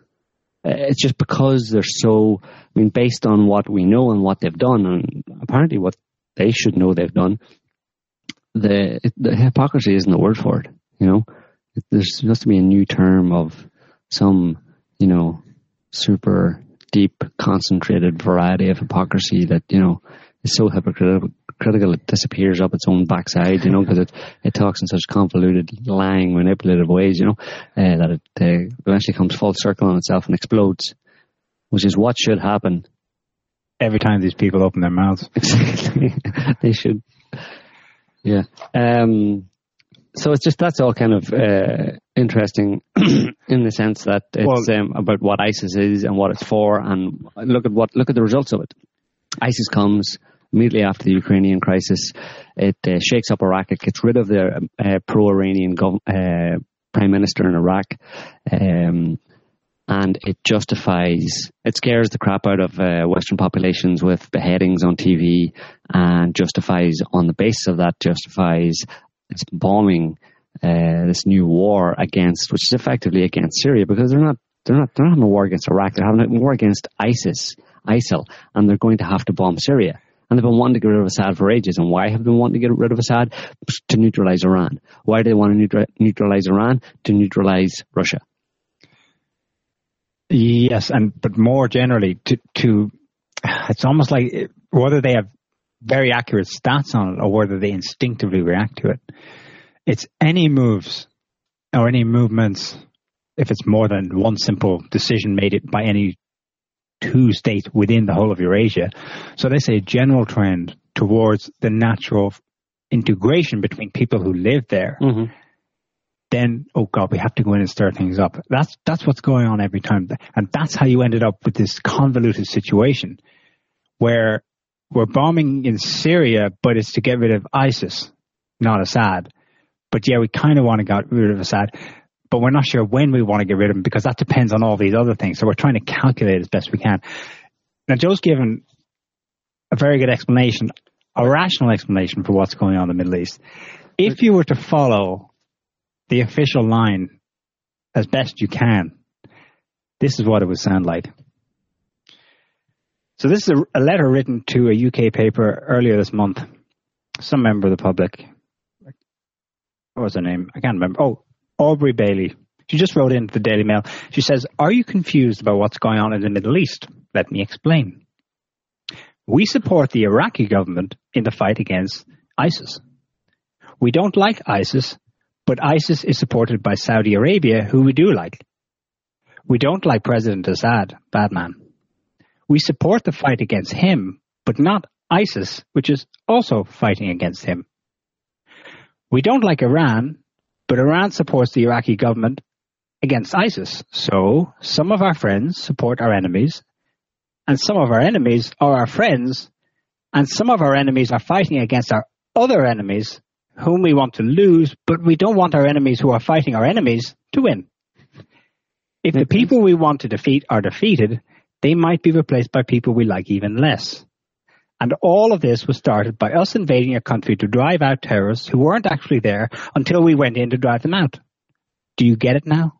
Uh, It's just because they're so, I mean, based on what we know and what they've done, and apparently what they should know they've done, the, the hypocrisy isn't the word for it, you know? There's supposed to be a new term of some, you know, super deep, concentrated variety of hypocrisy that, you know, is so hypocritical critical it disappears up its own backside, you know, because it, it talks in such convoluted, lying, manipulative ways, you know, uh, that it uh, eventually comes full circle on itself and explodes, which is what should happen. Every time these people open their mouths. Exactly. they should. Yeah. Um, so it's just that's all kind of uh, interesting in the sense that it's um, about what ISIS is and what it's for, and look at what look at the results of it. ISIS comes immediately after the Ukrainian crisis. It uh, shakes up Iraq. It gets rid of the uh, pro-Iranian gov- uh, prime minister in Iraq. Um, and it justifies, it scares the crap out of uh, Western populations with beheadings on TV and justifies, on the basis of that, justifies its bombing uh, this new war against, which is effectively against Syria, because they're not they're not they're not having a war against Iraq. They're having a war against ISIS, ISIL, and they're going to have to bomb Syria. And they've been wanting to get rid of Assad for ages. And why have they been wanting to get rid of Assad? To neutralize Iran. Why do they want to neutra- neutralize Iran? To neutralize Russia. Yes, and but more generally, to to it's almost like whether they have very accurate stats on it or whether they instinctively react to it. It's any moves or any movements, if it's more than one simple decision made it by any two states within the whole of Eurasia. So they say a general trend towards the natural integration between people who live there. Mm-hmm. Then, oh God, we have to go in and stir things up. That's that's what's going on every time, and that's how you ended up with this convoluted situation where we're bombing in Syria, but it's to get rid of ISIS, not Assad. But yeah, we kind of want to get rid of Assad, but we're not sure when we want to get rid of him because that depends on all these other things. So we're trying to calculate as best we can. Now, Joe's given a very good explanation, a rational explanation for what's going on in the Middle East. If you were to follow the official line as best you can, this is what it would sound like. So this is a, a letter written to a UK paper earlier this month. Some member of the public, what was her name? I can't remember. Oh, Aubrey Bailey. She just wrote into the Daily Mail. She says, Are you confused about what's going on in the Middle East? Let me explain. We support the Iraqi government in the fight against ISIS. We don't like ISIS, but ISIS is supported by Saudi Arabia, who we do like. We don't like President Assad, bad man. We support the fight against him, but not ISIS, which is also fighting against him. We don't like Iran, but Iran supports the Iraqi government against ISIS. So some of our friends support our enemies, and some of our enemies are our friends, and some of our enemies are fighting against our other enemies whom we want to lose, but we don't want our enemies who are fighting our enemies to win. If the people we want to defeat are defeated, they might be replaced by people we like even less. And all of this was started by us invading a country to drive out terrorists who weren't actually there until we went in to drive them out. Do you get it now?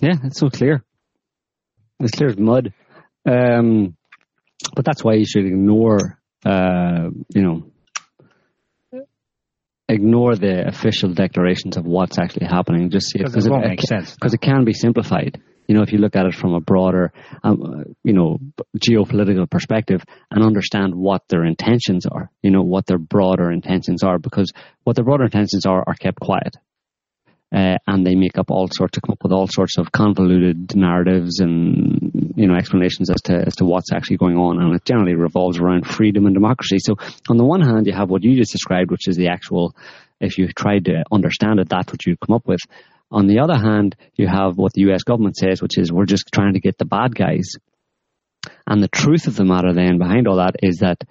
Yeah, it's so clear. It's clear as mud. Um, but that's why you should ignore, uh, you know, ignore the official declarations of what's actually happening. Just see it Because it won't make sense. because it can be simplified. You know, if you look at it from a broader, um, uh, you know, geopolitical perspective and understand what their intentions are, you know, what their broader intentions are, because what their broader intentions are are kept quiet. Uh, and they make up all sorts of come up with all sorts of convoluted narratives and you know explanations as to as to what's actually going on, and it generally revolves around freedom and democracy. So on the one hand, you have what you just described, which is the actual. If you tried to understand it, that's what you come up with. On the other hand, you have what the U.S. government says, which is we're just trying to get the bad guys. And the truth of the matter then behind all that is that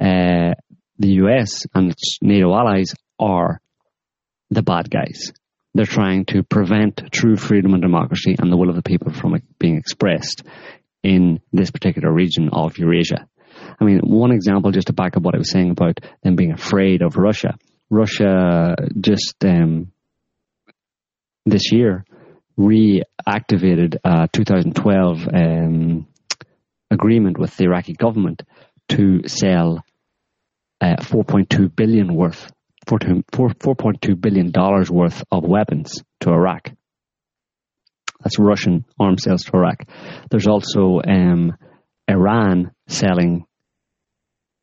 uh, the U.S. and its NATO allies are the bad guys. They're trying to prevent true freedom and democracy and the will of the people from being expressed in this particular region of Eurasia. I mean, one example just to back up what I was saying about them being afraid of Russia. Russia just um, this year reactivated a 2012 um, agreement with the Iraqi government to sell uh, 4.2 billion worth 4.2 billion dollars worth of weapons to Iraq. That's Russian arms sales to Iraq. There's also um, Iran selling,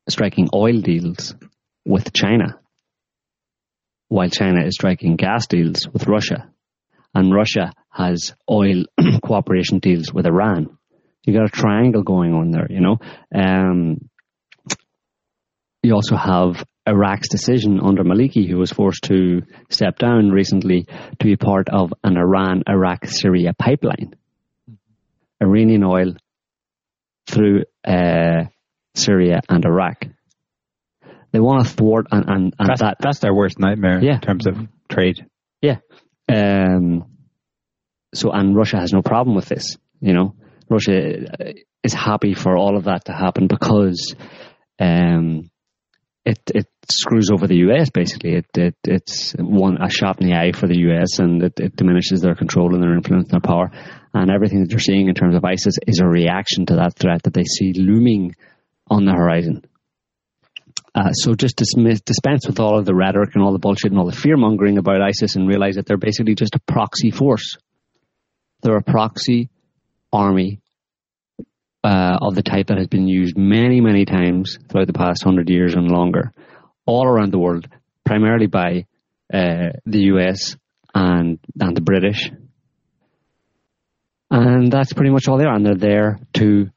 striking oil deals with China, while China is striking gas deals with Russia, and Russia has oil cooperation deals with Iran. You got a triangle going on there, you know. Um, you also have Iraq's decision under Maliki, who was forced to step down recently, to be part of an Iran Iraq Syria pipeline. Iranian oil through uh, Syria and Iraq. They want to thwart and, and, and That's, that. that's their worst nightmare Yeah. in terms of trade. Yeah. Um, so, and Russia has no problem with this. You know, Russia uh, is happy for all of that to happen because um, it it screws over the US. Basically, it, it it's one a shot in the eye for the US, and it, it diminishes their control and their influence and their power. And everything that you're seeing in terms of ISIS is a reaction to that threat that they see looming on the horizon. Uh, so just dismiss, dispense with all of the rhetoric and all the bullshit and all the fear mongering about ISIS and realize that they're basically just a proxy force. They're a proxy army uh, of the type that has been used many, many times throughout the past hundred years and longer, all around the world, primarily by uh, the US and and the British. And that's pretty much all they are. And they're there to,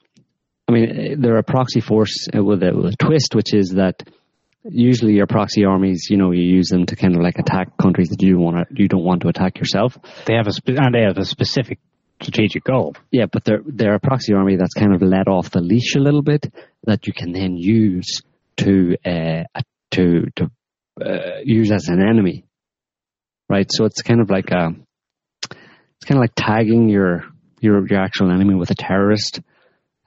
I mean, they're a proxy force with a, with a twist, which is that usually your proxy armies, you know, you use them to kind of like attack countries that you want to, you don't want to attack yourself. They have a spe- and they have a specific strategic goal. Yeah, but they're they're a proxy army that's kind of let off the leash a little bit that you can then use to uh, to to uh, use as an enemy, right? So it's kind of like a it's kind of like tagging your your your actual enemy with a terrorist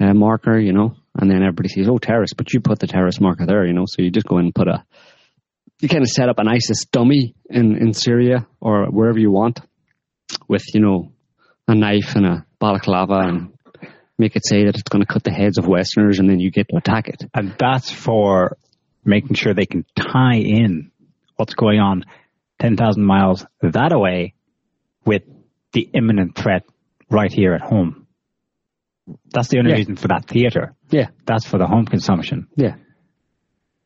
uh, marker, you know, and then everybody sees oh terrorist, but you put the terrorist marker there, you know, so you just go in and put a you kind of set up an ISIS dummy in in Syria or wherever you want with you know a knife and a balaclava and make it say that it's going to cut the heads of Westerners and then you get to attack it. And that's for making sure they can tie in what's going on 10,000 miles that away with the imminent threat right here at home. That's the only Yeah. reason for that theater. Yeah. That's for the home consumption. Yeah.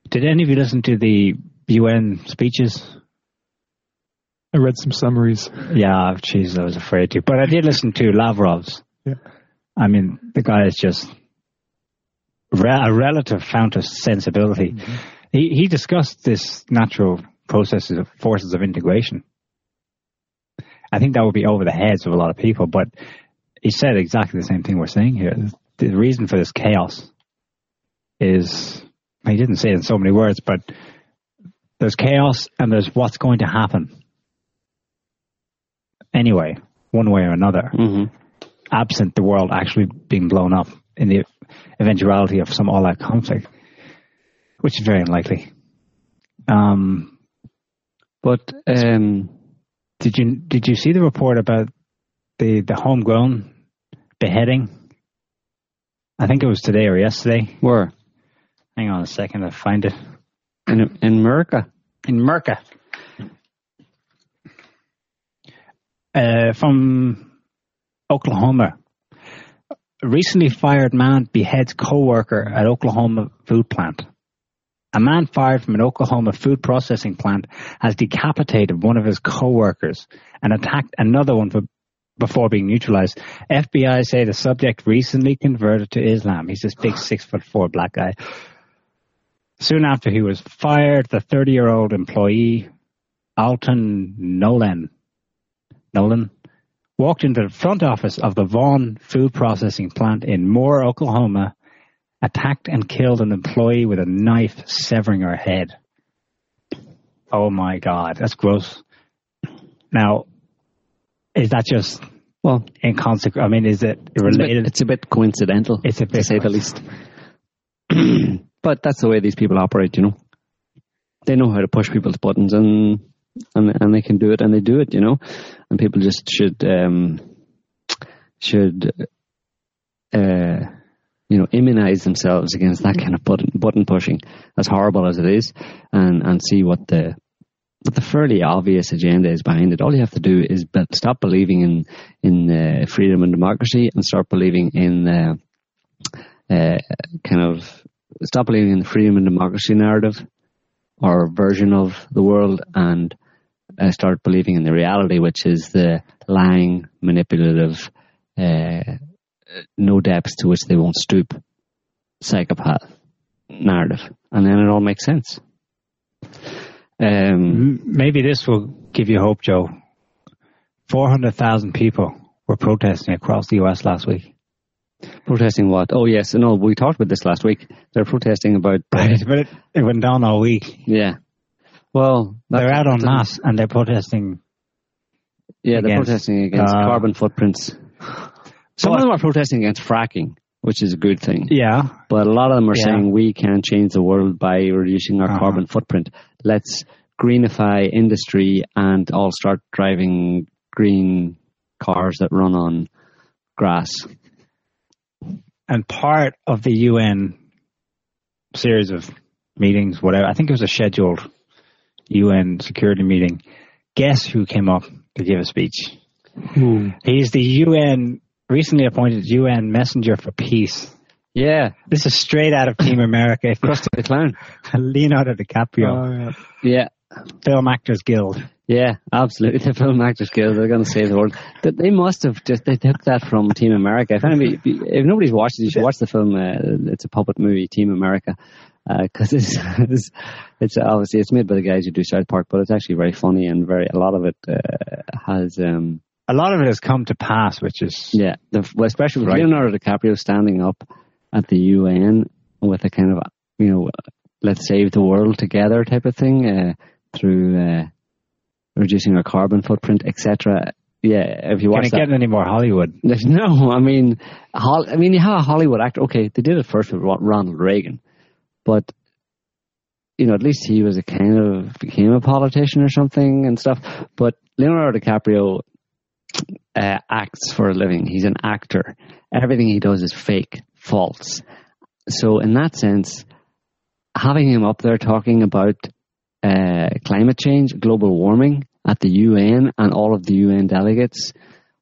Did any of you listen to the UN speeches? I read some summaries. Yeah, jeez, I was afraid to. But I did listen to Lavrov's. Yeah. I mean, the guy is just re- a relative fount of sensibility. Mm-hmm. He he discussed this natural processes of forces of integration. I think that would be over the heads of a lot of people, but he said exactly the same thing we're saying here. The reason for this chaos is he didn't say it in so many words, but there's chaos and there's what's going to happen anyway, one way or another, Mm-hmm. absent the world actually being blown up in the eventuality of some all-out conflict, which is very unlikely. Um, But um, did you did you see the report about the the homegrown beheading? I think it was today or yesterday. where Hang on a second, I'll find it. in in America? in Merca. Uh, from Oklahoma. A recently fired man beheads co-worker at Oklahoma food plant. A man fired from an Oklahoma food processing plant has decapitated one of his co-workers and attacked another one for, before being neutralized. FBI say the subject recently converted to Islam. He's this big six foot four black guy. Soon after he was fired, the 30 year old employee, Alton Nolen, Nolen, walked into the front office of the Vaughan food processing plant in Moore, Oklahoma, attacked and killed an employee with a knife, severing her head. Oh my God, that's gross. Now, is that just Well, inconsequential? I mean, is it it's a, bit, related? it's a bit coincidental. It's a to say the least. but that's the way these people operate, you know. They know how to push people's buttons, and and and they can do it, and they do it, you know. And people just should um, should uh, you know immunize themselves against that kind of button button pushing, as horrible as it is, and and see what the what the fairly obvious agenda is behind it. All you have to do is be- stop believing in in uh, freedom and democracy and start believing in uh, uh, kind of stop believing in the freedom and democracy narrative or version of the world and uh, start believing in the reality, which is the lying, manipulative, uh, no depths to which they won't stoop psychopath narrative. And then it all makes sense. Um, Maybe this will give you hope, Joe. 400,000 people were protesting across the US last week. protesting what? Oh, yes. No, we talked about this last week. They're protesting about. Right, but it, it went down all week. Yeah. Well, They're out on masse and they're protesting. Yeah, they're against, protesting against uh, carbon footprints. Some of them are protesting against fracking, which is a good thing. Yeah, But a lot of them are Yeah. saying we can change the world by reducing our Uh-huh. carbon footprint. Let's greenify industry and all start driving green cars that run on grass. and part of the UN series of meetings, whatever, I think it was a scheduled UN security meeting. Guess who came up to give a speech? Hmm. He's the UN, recently appointed UN messenger for peace. Yeah, This is straight out of Team America. If Krusty the Clown. Leonardo DiCaprio, Yeah, Film Actors Guild. yeah, absolutely. The film actors guild, they're going to save the world. They must have just they took that from Team America. If anybody, if nobody's watched it, you should watch the film. Uh, it's a puppet movie, Team America, because it's, it's it's obviously it's made by the guys who do South Park, but it's actually very funny and very a lot of it uh, has. um A lot of it has come to pass, which is Yeah, the, especially with Right. Leonardo DiCaprio standing up at the UN with a kind of, you know, let's save the world together type of thing uh, through uh, reducing our carbon footprint, etc. Yeah, if you Can watch it that, get any more Hollywood? no. I mean, Hol- I mean, you have a Hollywood actor. Okay, they did it first with Ronald Reagan, but you know, at least he was a kind of became a politician or something and stuff. But Leonardo DiCaprio uh, acts for a living. He's an actor. Everything he does is fake, false. So in that sense, having him up there talking about uh, climate change, global warming at the UN, and all of the UN delegates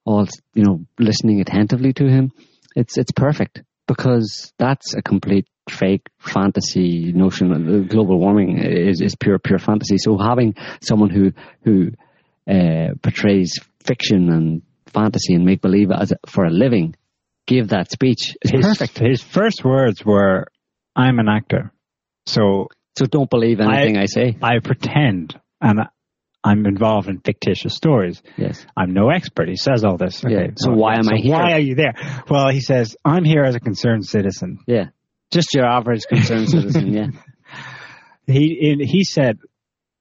all you know listening attentively to him, it's it's perfect because that's a complete fake fantasy notion. Global warming is, is pure pure fantasy. So having someone who who uh, portrays fiction and fantasy and make believe as for a living give that speech is his, perfect. His first words were, "I'm an actor, so so don't believe anything I, I say. I pretend, and I'm involved in fictitious stories. Yes. I'm no expert. He says all this. Okay. Yeah. So why am so I here? Why are you there? Well, he says, I'm here as a concerned citizen. Yeah. Just your average concerned citizen. Yeah. He he said,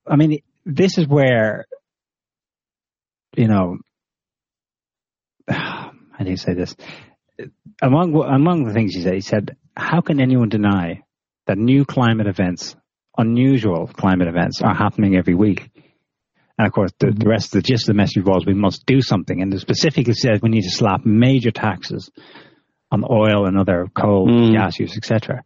I mean, this is where, you know, how do you say this? Among among the things he said, he said, how can anyone deny that new climate events, unusual climate events, are happening every week? And of course, the, the rest of the gist of the message was we must do something. And it specifically says we need to slap major taxes on oil and other coal, Mm. gas use, etc.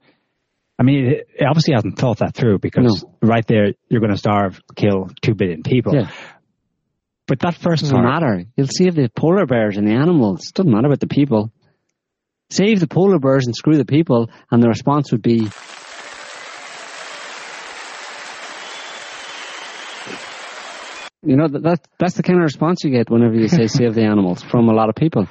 I mean, it, it obviously hasn't thought that through because right there, you're going to starve, kill two billion people. Yeah. But that first doesn't part, matter. You'll save the polar bears and the animals. It doesn't matter about the people. Save the polar bears and screw the people, and the response would be You know that, that that's the kind of response you get whenever you say save the animals from a lot of people.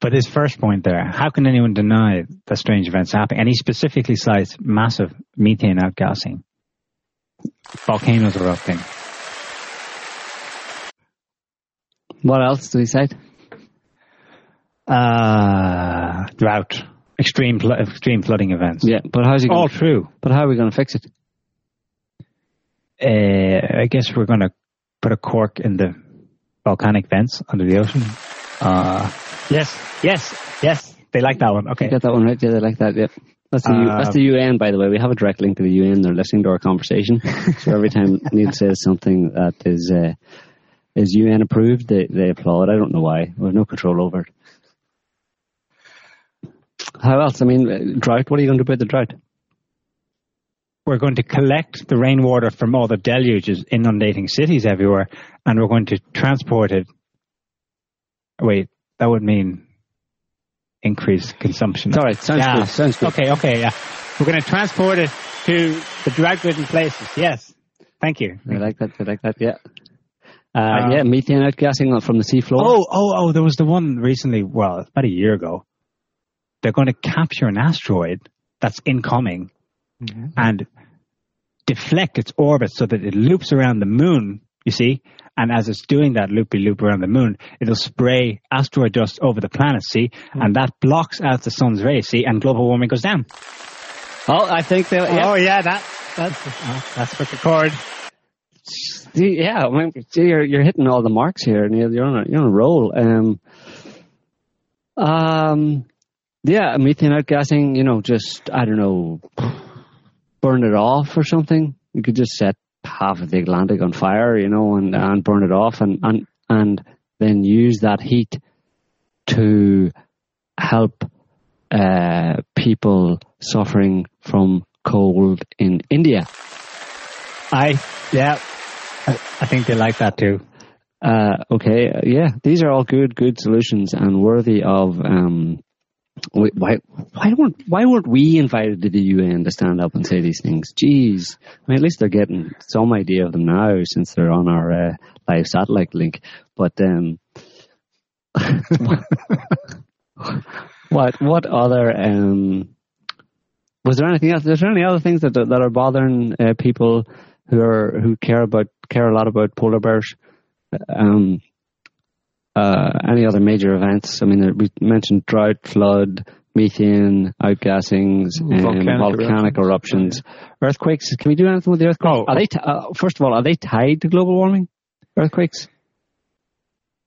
But his first point there, how can anyone deny that strange events happening? And he specifically cites massive methane outgassing, volcanoes erupting. What else do he cite? Uh, drought, extreme flo- extreme flooding events. Yeah, but how's he? All true. but how are we going to fix it? Uh, I guess we're going to put a cork in the volcanic vents under the ocean. Uh, yes, yes, yes. They like that one. Okay. You got that one right? Yeah, they like that. Yep. That's the, U, that's the UN, by the way. We have a direct link to the UN. They're listening to our conversation. so every time Niall says something that is uh, is UN approved, they, they applaud. I don't know why. We have no control over it. How else? I mean, uh, drought. What are you going to do about the drought? We're going to collect the rainwater from all the deluges inundating cities everywhere, and we're going to transport it. Wait, that would mean increased consumption. All right. Sounds yeah. good. Sounds good. Okay, okay, yeah. We're going to transport it to the drought-ridden places. Yes. Thank you. I like that. I like that. Yeah. Uh, Um, yeah, methane outgassing from the seafloor. Oh, oh, oh! There was the one recently. Well, about a year ago. They're going to capture an asteroid that's incoming and deflect its orbit so that it loops around the moon. You see, and as it's doing that loopy loop around the moon, it'll spray asteroid dust over the planet. See, and that blocks out the sun's rays. See, and global warming goes down. Oh, I think they. Yeah. Oh yeah, that that's uh, that's for the chord. Yeah, I mean, see, you're you're hitting all the marks here, Niall. You're on a you're on a roll. Um, um, yeah, methane outgassing. You know, just I don't know, burn it off or something. You could just set half of the Atlantic on fire, you know, and and burn it off, and and and then use that heat to help uh, people suffering from cold in India. I yeah, I, I think they like that too. Uh, okay, yeah, these are all good, good solutions and worthy of. Um, why, why weren't why weren't we invited to the UN to stand up and say these things? Jeez, I mean, at least they're getting some idea of them now since they're on our uh, live satellite link. But um, what what other um, was there anything else? Is there any other things that that are bothering uh, people who are who care about care a lot about polar bears? Um, uh, any other major events? I mean, we mentioned drought, flood, methane outgassings, um, Volcanic volcanic, eruptions, earthquakes. Can we do anything with the earthquakes? Oh. are they? T- uh, first of all, are they tied to global warming? Earthquakes?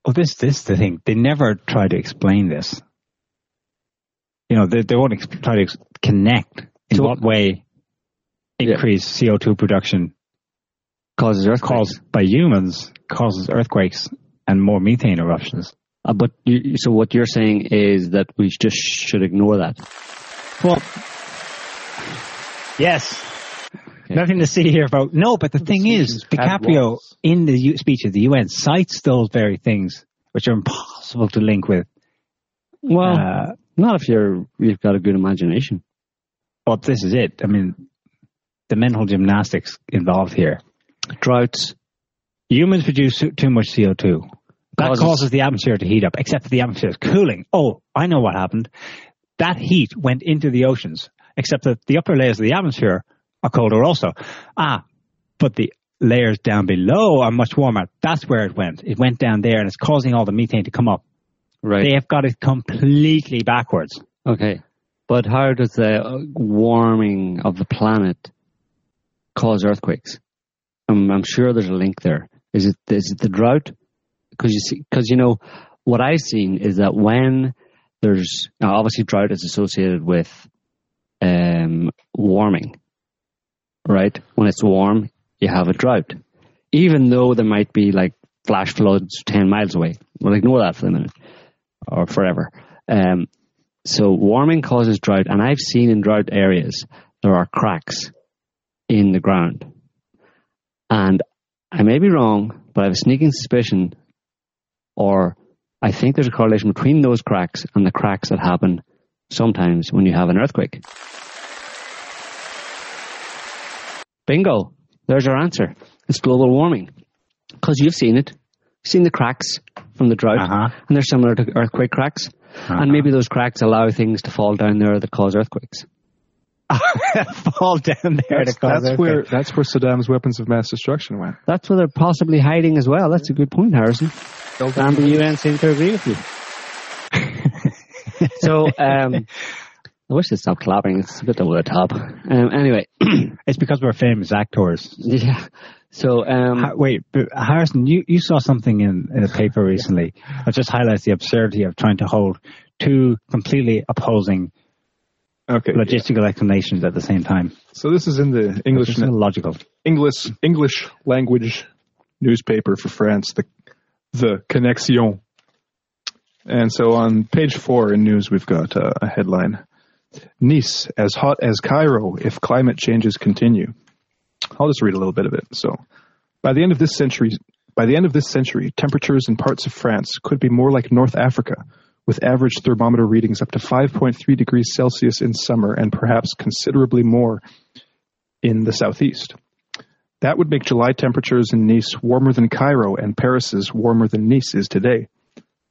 Well, this this the thing. They never try to explain this. You know, they they won't ex- try to ex- connect in So- what way increased CO two production Causes earthquakes. caused by humans causes earthquakes and more methane eruptions. Uh, but you, so what you're saying is that we just should ignore that. Well, yes, Okay. Nothing to see here, folks. No, but the thing is, DiCaprio in the U- speech at the UN cites those very things, which are impossible to link with. Well, Uh, not if you're you've got a good imagination. But this is it. I mean, the mental gymnastics involved here. Droughts. Humans produce too- too much CO2. That Causes- causes the atmosphere to heat up, except that the atmosphere is cooling. Oh, I know what happened. That heat went into the oceans, except that the upper layers of the atmosphere are colder also. Ah, but the layers down below are much warmer. That's where it went. It went down there and it's causing all the methane to come up. Right. They have got it completely backwards. Okay. But how does the uh, warming of the planet cause earthquakes? I'm, I'm sure there's a link there. Is it is it the drought? Because you see, because you know what I've seen is that when there's obviously drought is associated with um, warming, right? When it's warm, you have a drought, even though there might be like flash floods ten miles away. We'll ignore that for the minute or forever. Um, so warming causes drought, and I've seen in drought areas there are cracks in the ground. And I may be wrong, but I have a sneaking suspicion, or I think there's a correlation between those cracks and the cracks that happen sometimes when you have an earthquake. Bingo! There's your answer. It's global warming. Because you've seen it. You've seen the cracks from the drought, uh-huh. and they're similar to earthquake cracks. And uh-huh. maybe those cracks allow things to fall down there that cause earthquakes. Fall down there That's, to cause that's where earthquakes. that's where Saddam's weapons of mass destruction went. That's where they're possibly hiding as well. That's a good point, Harrison. And the UN seem to agree with you. so, um, I wish they'd stop clapping. It's a bit over the top. Um, anyway, it's because we're famous actors. Yeah. So, um, Ha- wait, but Harrison, you, you saw something in, in a paper recently that just highlights the absurdity of trying to hold two completely opposing okay, logistical explanations at the same time. So this is in the English It's illogical. English English language newspaper for France, the the Connexion. And so on page four in news, we've got uh, a headline: Nice as hot as Cairo if climate changes continue. I'll just read a little bit of it. So, by the end of this century, by the end of this century, temperatures in parts of France could be more like North Africa, with average thermometer readings up to 5.3 degrees Celsius in summer and perhaps considerably more in the southeast. That would make July temperatures in Nice warmer than Cairo and Paris's warmer than Nice is today.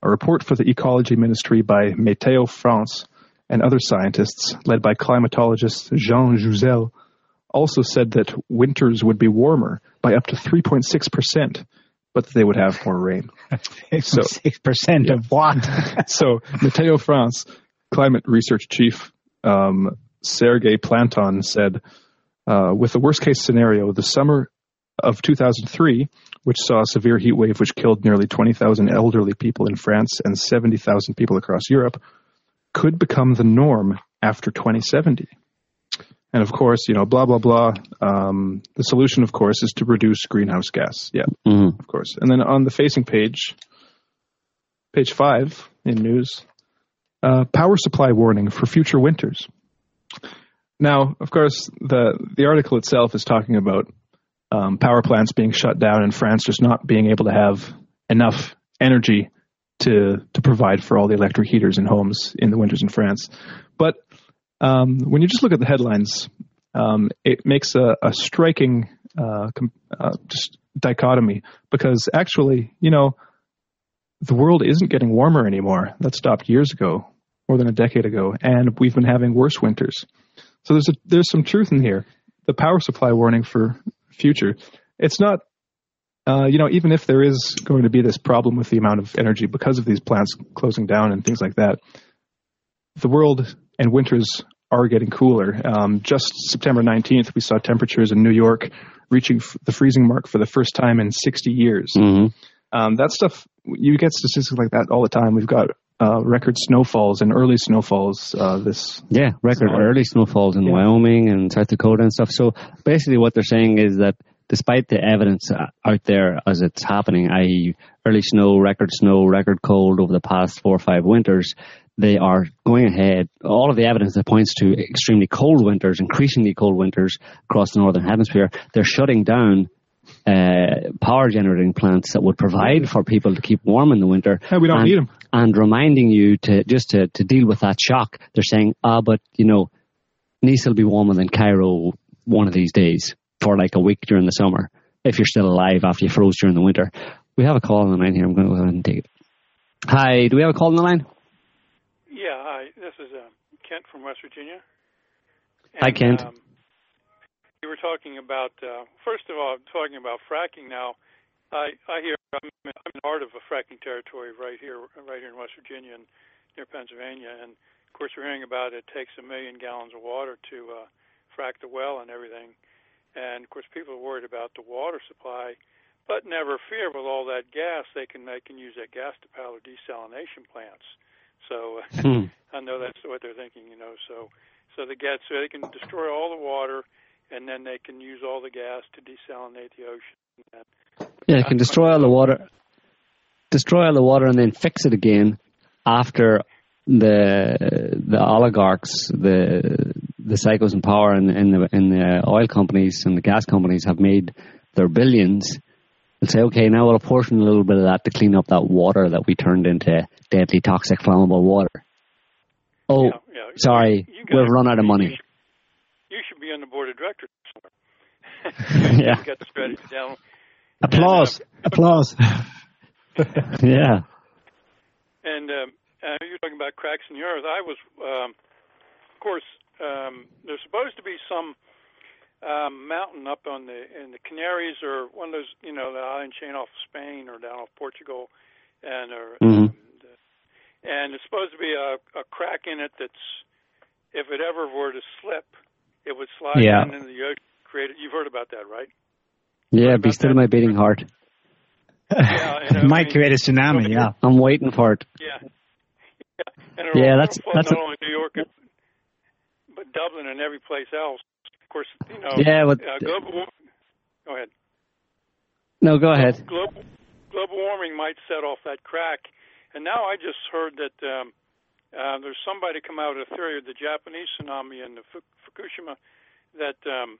A report for the Ecology Ministry by Météo France and other scientists, led by climatologist Jean Jouzel, also said that winters would be warmer by up to 3.6%, but they would have more rain. So- Six percent of what? so Météo France, climate research chief um, Serge Planton said, uh, with the worst case scenario, the summer of 2003, which saw a severe heat wave which killed nearly 20,000 elderly people in France and 70,000 people across Europe, could become the norm after 2070. And of course, you know, blah, blah, blah. Um, the solution, of course, is to reduce greenhouse gas. Yeah, Mhm. of course. And then on the facing page, page five in news, uh, power supply warning for future winters. Now, of course, the the article itself is talking about um, power plants being shut down and France just not being able to have enough energy to to provide for all the electric heaters in homes in the winters in France. But um, when you just look at the headlines, um, it makes a, a striking uh, com- uh, just dichotomy because actually, you know, the world isn't getting warmer anymore. That stopped years ago, more than a decade ago, and we've been having worse winters. So there's a, there's some truth in here. The power supply warning for future. It's not, uh, you know, even if there is going to be this problem with the amount of energy because of these plants closing down and things like that, the world and winters are getting cooler. Um, just September 19th, we saw temperatures in New York reaching f- the freezing mark for the first time in 60 years. Mhm. Um, that stuff, you get statistics like that all the time. We've got uh, record snowfalls and early snowfalls uh, this Yeah, record summer. early snowfalls in Yeah. Wyoming and South Dakota and stuff. So basically, what they're saying is that despite the evidence uh, out there as it's happening, i.e., early snow, record snow, record cold over the past four or five winters, they are going ahead. All of the evidence that points to extremely cold winters, increasingly cold winters across the northern hemisphere, they're shutting down uh, power generating plants that would provide for people to keep warm in the winter. we don't and, need 'em. And reminding you to just to, to deal with that shock. They're saying, ah, but you know, Nice will be warmer than Cairo one of these days for like a week during the summer if you're still alive after you froze during the winter. We have a call on the line here. I'm going to go ahead and take it. Hi, do we have a call on the line? Yeah, hi. This is uh, Kent from West Virginia. Hi, Kent. Um, you were talking about, uh, first of all, talking about fracking. Now, I I hear I'm, I'm in part of a fracking territory right here, right here in West Virginia and near Pennsylvania, and of course we're hearing about it takes a million gallons of water to uh, frack the well and everything, and of course people are worried about the water supply. But never fear, with all that gas, they can they can use that gas to power desalination plants. So Hmm. I know that's what they're thinking, you know. So so the gas so they can destroy all the water, and then they can use all the gas to desalinate the ocean. And Yeah, it can destroy all the water, destroy all the water, and then fix it again after the the oligarchs, the the psychos in power, and, and the and the oil companies and the gas companies have made their billions. And say, okay, now we'll apportion a little bit of that to clean up that water that we turned into deadly, toxic, flammable water. Oh, Yeah, yeah. sorry, we've run out of money. You should be on the board of directors. Yeah. got the strategy down. Applause. Applause. yeah. And um, uh, you're talking about cracks in the earth. I was, um, of course, um, there's supposed to be some um, mountain up on the in the Canaries or one of those, you know, the island chain off Spain or down off Portugal, and or Mhm. and it's supposed to be a, a crack in it that's, if it ever were to slip, it would slide Yeah. down into the ocean. Create it. You've heard about that, right? Yeah, be still my beating heart. Yeah, and, Might create a tsunami, yeah. I'm waiting for it. Yeah. Yeah, and Yeah, that's- that's not a- only New York, but Dublin and every place else. Of course, you know. Yeah, but- uh, global. Go ahead. No, go ahead. Global global warming might set off that crack, and now I just heard that um, uh, there's somebody come out with a theory of the Japanese tsunami and the Fu- Fukushima that um,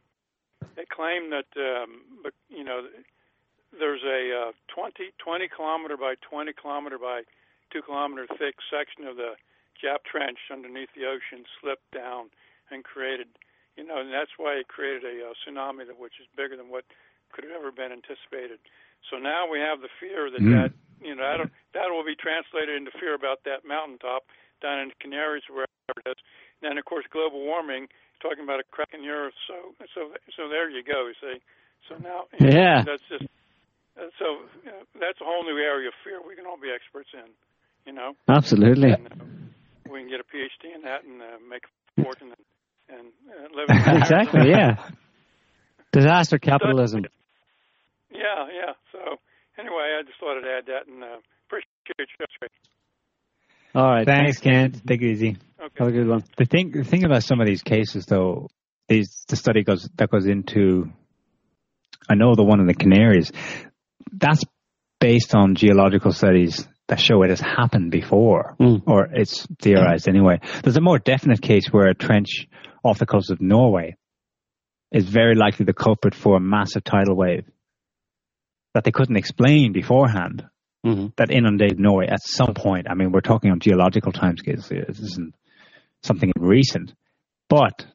they claim that um, but you know there's a uh, 20 20 kilometer by 20 kilometer by two kilometer thick section of the Jap Trench underneath the ocean slipped down and created you know and that's why it created a uh, tsunami that which is bigger than what could have ever been anticipated. So now we have the fear that Mm. that you know that that will be translated into fear about that mountaintop down in the Canaries wherever it is. And then of course global warming, talking about a crack in the earth. So so so there you go. You see. So now you know, Yeah. that's just uh, so you know, that's a whole new area of fear we can all be experts in. You know, Absolutely. we can get a PhD in that and uh, make a fortune and, and uh, live. in exactly, yeah. Disaster capitalism. Yeah, yeah. So anyway, I just thought I'd add that and uh, appreciate your straight. All right. Thanks, Kent. Take it easy. Have a good one. The thing, the thing about some of these cases, though, is the study goes that goes into. I know the one in the Canaries. That's based on geological studies that show it has happened before, hmm. or it's theorized anyway. There's a more definite case where a trench off the coast of Norway is very likely the culprit for a massive tidal wave that they couldn't explain beforehand that inundated Norway at some point. I mean, we're talking on geological timescales. This isn't something recent, but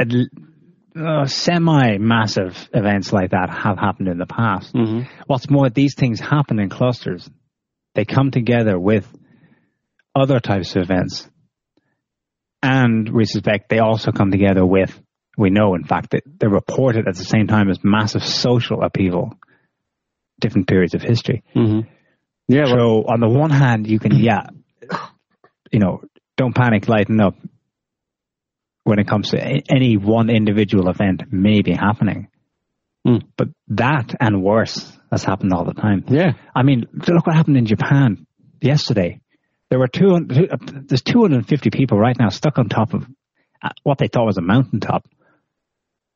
uh, semi-massive events like that have happened in the past. What's more, these things happen in clusters. They come together with other types of events, and we suspect they also come together with. We know, in fact, that they're reported at the same time as massive social upheaval, different periods of history. Mm-hmm. Yeah. So on the one hand, you can, yeah, you know, don't panic, lighten up. When it comes to any one individual event may be happening, but that and worse has happened all the time. Yeah. I mean, look what happened in Japan yesterday. There were two. There's 250 people right now stuck on top of uh, what they thought was a mountaintop.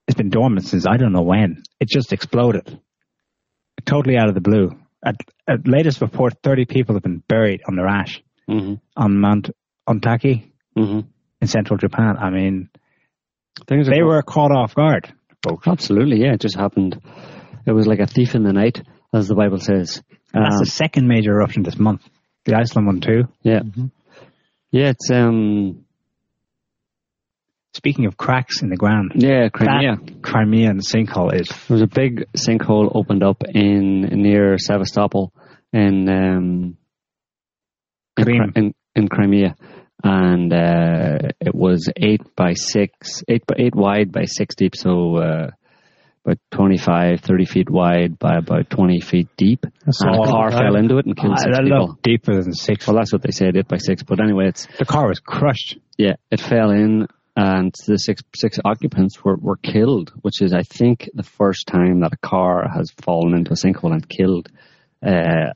It's been dormant since I don't know when. It just exploded, totally out of the blue. At, at latest report, 30 people have been buried on the rash. Mm-hmm. on Mount Ontake Mm-hmm. in central Japan. I mean, Things they were caught off guard. Absolutely, yeah. It just happened. It was like a thief in the night, as the Bible says. And that's Um, the second major eruption this month. The Iceland one too. yeah. Yeah, it's um Speaking of cracks in the ground, yeah, Crimea. Crimean sinkhole is There was a big sinkhole opened up in near Sevastopol in um in. In, in Crimea, and uh, it was eight by six, eight by eight wide by six deep, so uh, about 25, 30 feet wide by about twenty feet deep. That's and a car fell into it and killed Ah, six people. deeper than six. Well, that's what they said, eight by six. But anyway, it's The car was crushed. yeah, it fell in, and the six six occupants were, were killed, which is, I think, the first time that a car has fallen into a sinkhole and killed uh,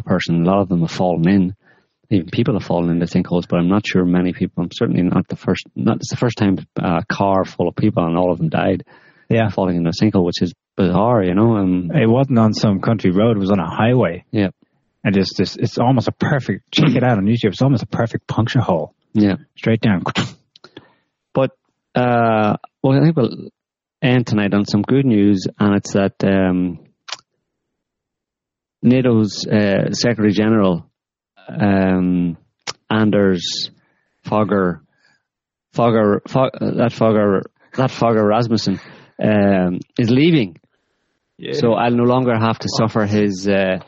a person. A lot of them have fallen in. Even people have fallen into sinkholes, but I'm not sure many people. I'm certainly not the first. Not it's the first time a car full of people and all of them died Yeah. falling into a sinkhole, which is bizarre, you know. Um, It wasn't on some country road, it was on a highway. yeah, And just this, it's almost a perfect, check it out on YouTube, it's almost a perfect puncture hole. yeah. Straight down. Uh, well, I think we'll end tonight on some good news, and it's that um, NATO's uh, Secretary General um, Anders Fogger, Fogger, Fog, uh, that Fogger, that Fogger Rasmussen um, is leaving. So I'll no longer have to suffer his. Uh,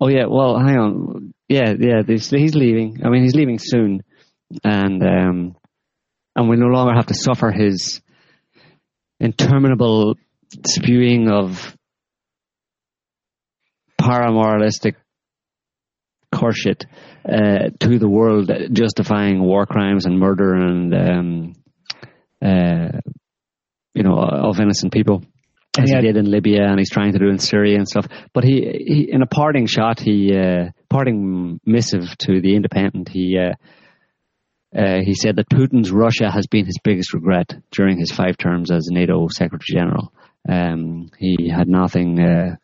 oh yeah, well, hang on. Yeah, yeah, he's, he's leaving. I mean, he's leaving soon, and um, and we no longer have to suffer his interminable spewing of paramoralistic horseshit uh, to the world, justifying war crimes and murder and um, uh, you know of innocent people. As Yeah. he did in Libya, and he's trying to do in Syria and stuff. But he, he in a parting shot, he uh, parting missive to the Independent, he uh, he said that Putin's Russia has been his biggest regret during his five terms as NATO Secretary General. Um, he had nothing uh,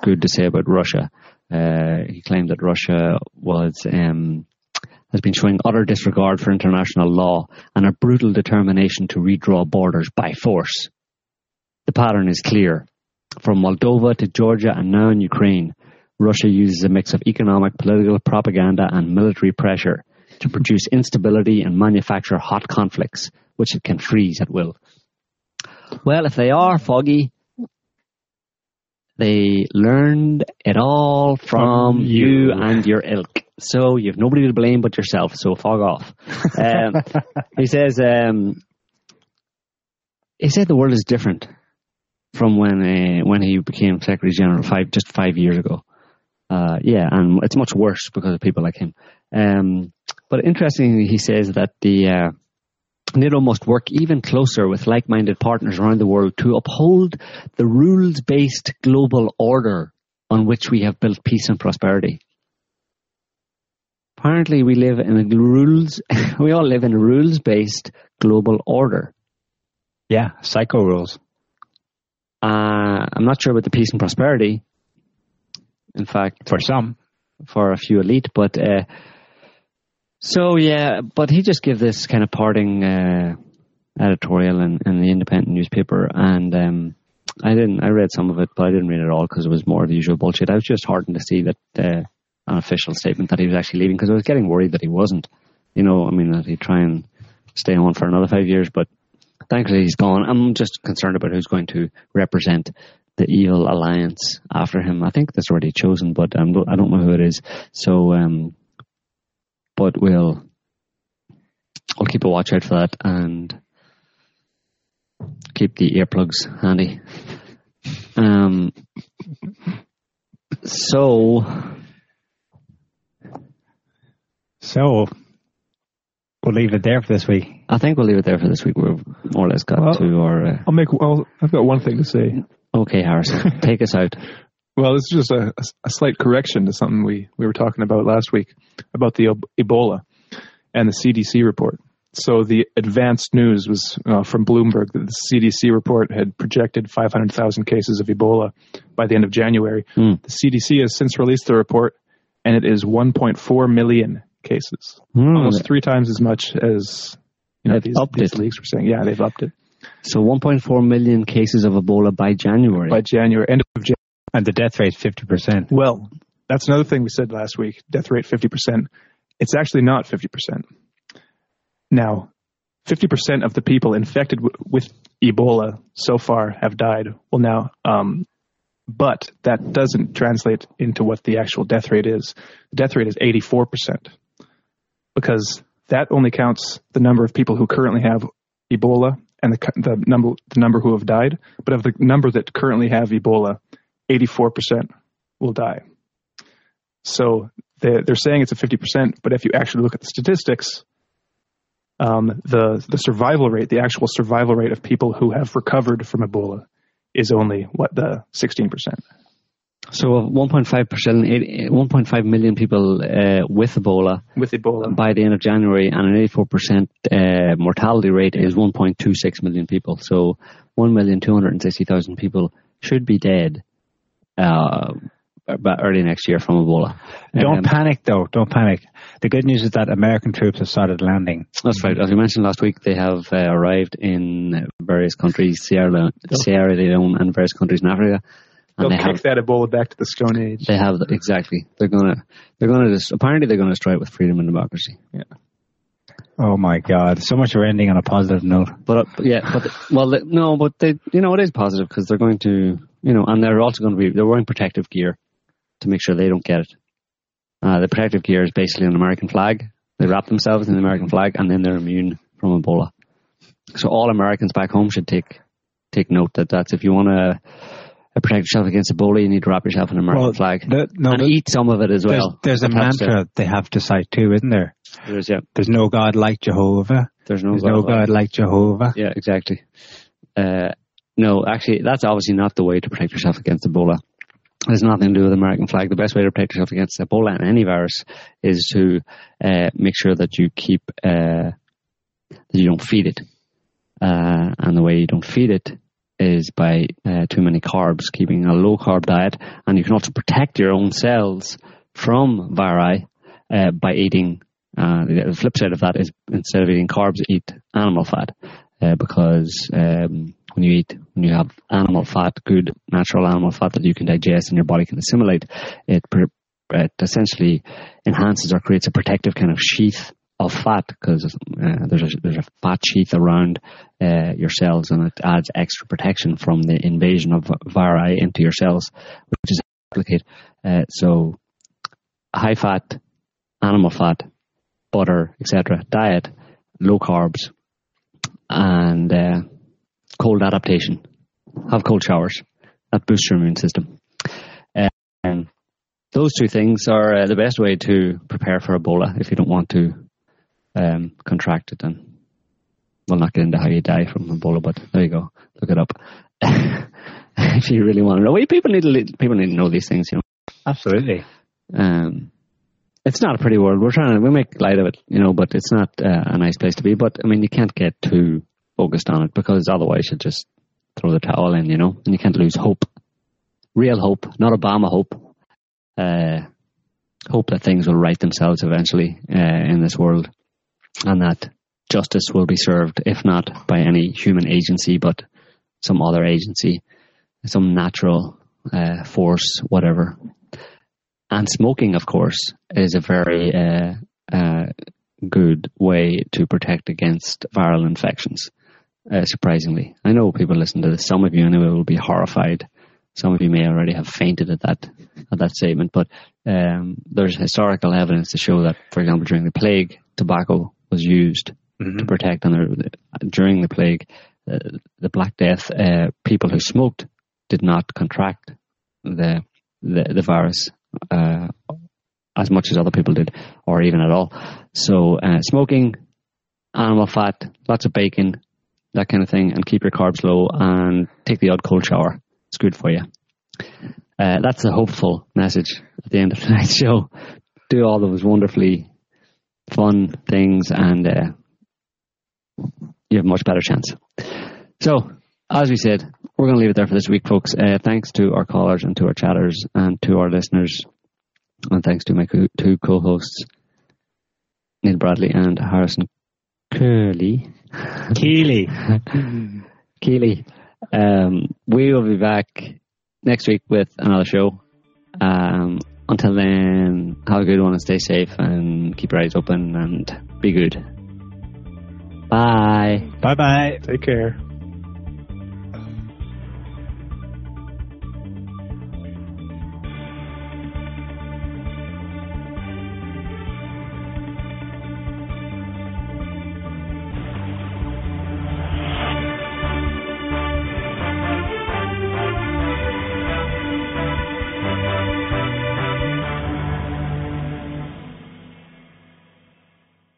good to say about Russia. Uh, he claimed that Russia was um, has been showing utter disregard for international law and a brutal determination to redraw borders by force. The pattern is clear. From Moldova to Georgia and now in Ukraine, Russia uses a mix of economic, political propaganda and military pressure to produce instability and manufacture hot conflicts, which it can freeze at will. Well, if they are foggy, they learned it all from, From you. you. and your ilk. So you've nobody to blame but yourself. So fog off. Um, he says. Um, he said the world is different from when uh, when he became Secretary General five just five years ago. Uh, yeah, and it's much worse because of people like him. Um, but interestingly, he says that the uh, NATO must work even closer with like-minded partners around the world to uphold the rules-based global order on which we have built peace and prosperity. Apparently, we live in a rules. we all live in a rules-based global order. Yeah, psycho rules. Uh, I'm not sure about the peace and prosperity. In fact, For some. for a few elite, but uh, so yeah, but he just gave this kind of parting uh, editorial in, in the Independent newspaper, and um, I didn't. I read some of it, but I didn't read it all because it was more of the usual bullshit. I was just heartened to see that uh, an official statement that he was actually leaving because I was getting worried that he wasn't. You know, I mean that he'd try and stay on for another five years, but thankfully he's gone. I'm just concerned about who's going to represent the evil alliance after him. I think that's already chosen, but um, I don't know who it is. So, um, but we'll I'll keep a watch out for that and keep the earplugs handy. Um, so So, we'll leave it there for this week. I think we'll leave it there for this week. We've more or less got Well- to our. Uh, I'll make. Well, I've got one thing to say. okay, Harris, take us out. Well, this is just a, a slight correction to something we, we were talking about last week about the Ebola and the CDC report. So the advanced news was uh, from Bloomberg that the CDC report had projected 500,000 cases of Ebola by the end of January. Hmm. The CDC has since released the report, and it is 1.4 million cases, Hmm. almost three times as much as you know They've these, these leaks were saying. Yeah, they've upped it So 1.4 million cases of Ebola by January. by January, end of January. And the death rate fifty percent. Well, that's another thing we said last week. Death rate fifty percent. It's actually not fifty percent. Now, fifty percent of the people infected w- with Ebola so far have died. Well, now, um, but that doesn't translate into what the actual death rate is. The death rate is eighty-four percent because that only counts the number of people who currently have Ebola and the, the number the number who have died. But of the number that currently have Ebola, 84% will die. So they're, they're saying it's a 50%, but if you actually look at the statistics, um, the the survival rate, the actual survival rate of people who have recovered from Ebola, is only what the 16%. So 1.5 percent, 1.5 million people uh, with Ebola with Ebola by the end of January, and an 84 percent uh, mortality rate is 1.26 million people. So 1,260,000 people should be dead uh, about early next year from Ebola. Don't Um, panic though. Don't panic. The good news is that American troops have started landing. That's right. As we mentioned last week, they have uh, arrived in various countries, Sierra Leone, Sierra Leone, and various countries in Africa. They'll they kick have, that Ebola back to the Stone Age. they have exactly. They're gonna. They're gonna. Apparently, they're gonna destroy it with freedom and democracy. Yeah. Oh my God! So much we're ending on a positive note. But uh, yeah, but well, they, no, but they, you know, it is positive because they're going to, you know, and they're also going to be they're wearing protective gear to make sure they don't get it. Uh, the protective gear is basically an American flag. They wrap themselves in the American flag, and then they're immune from Ebola. So all Americans back home should take take note that that's if you want to protect yourself against Ebola, you need to wrap yourself in an American Well, flag the- no, and the- eat some of it as well. There's, there's a helps to- mantra they have to cite too, isn't there? There's yeah. There's no God like Jehovah. There's no There's God no like- God like Jehovah. Yeah, exactly. Uh, no, actually, that's obviously not the way to protect yourself against Ebola. Has nothing to do with the American flag. The best way to protect yourself against Ebola and any virus is to uh, make sure that you keep uh, that you don't feed it. Uh, and the way you don't feed it is by uh, too many carbs, keeping a low carb diet, and you can also protect your own cells from viri uh, by eating. Uh, the flip side of that is instead of eating carbs, eat animal fat because um, when you eat, when you have animal fat, good natural animal fat that you can digest and your body can assimilate, it, it essentially enhances or creates a protective kind of sheath of fat because uh, there's a there's a fat sheath around uh, your cells and it adds extra protection from the invasion of viri into your cells, which is complicate. Uh, so high fat, animal fat, butter, etc. Diet, low carbs, and uh, cold adaptation. Have cold showers. That boosts your immune system. And those two things are uh, the best way to prepare for Ebola if you don't want to um, contract it. And we'll not get into how you die from Ebola, but there you go. Look it up if you really want to know. Well, people need to people need to know these things, you know. Absolutely. Um, it's not a pretty world. We're trying to we make light of it, you know, but it's not uh, a nice place to be. But I mean, you can't get too focused on it because otherwise you'll just throw the towel in, you know, and you can't lose hope. Real hope, not Obama hope. Uh, hope that things will right themselves eventually uh, in this world, and that justice will be served, if not by any human agency, but some other agency, some natural uh, force, whatever. And smoking, of course, is a very uh, uh, good way to protect against viral infections. Uh, surprisingly, I know people listen to this. Some of you, anyway, will be horrified. Some of you may already have fainted at that at that statement. But um, there's historical evidence to show that, for example, during the plague, tobacco was used to protect. And during the plague, uh, the Black Death, uh, people who smoked did not contract the the, the virus uh, as much as other people did, or even at all. So, uh, smoking, animal fat, lots of bacon, that kind of thing, and keep your carbs low and take the odd cold shower. It's good for you. Uh, that's a hopeful message at the end of tonight's show. Do all those wonderfully fun things, and uh, you have a much better chance. So, as we said, we're going to leave it there for this week, folks. Uh, thanks to our callers and to our chatters and to our listeners, and thanks to my co- two co-hosts. Niall Bradley and Harrison Curley. Koehli. Koehli. Um, we will be back next week with another show. Um, until then, have a good one and stay safe and keep your eyes open and be good. Bye. Bye bye. Take care.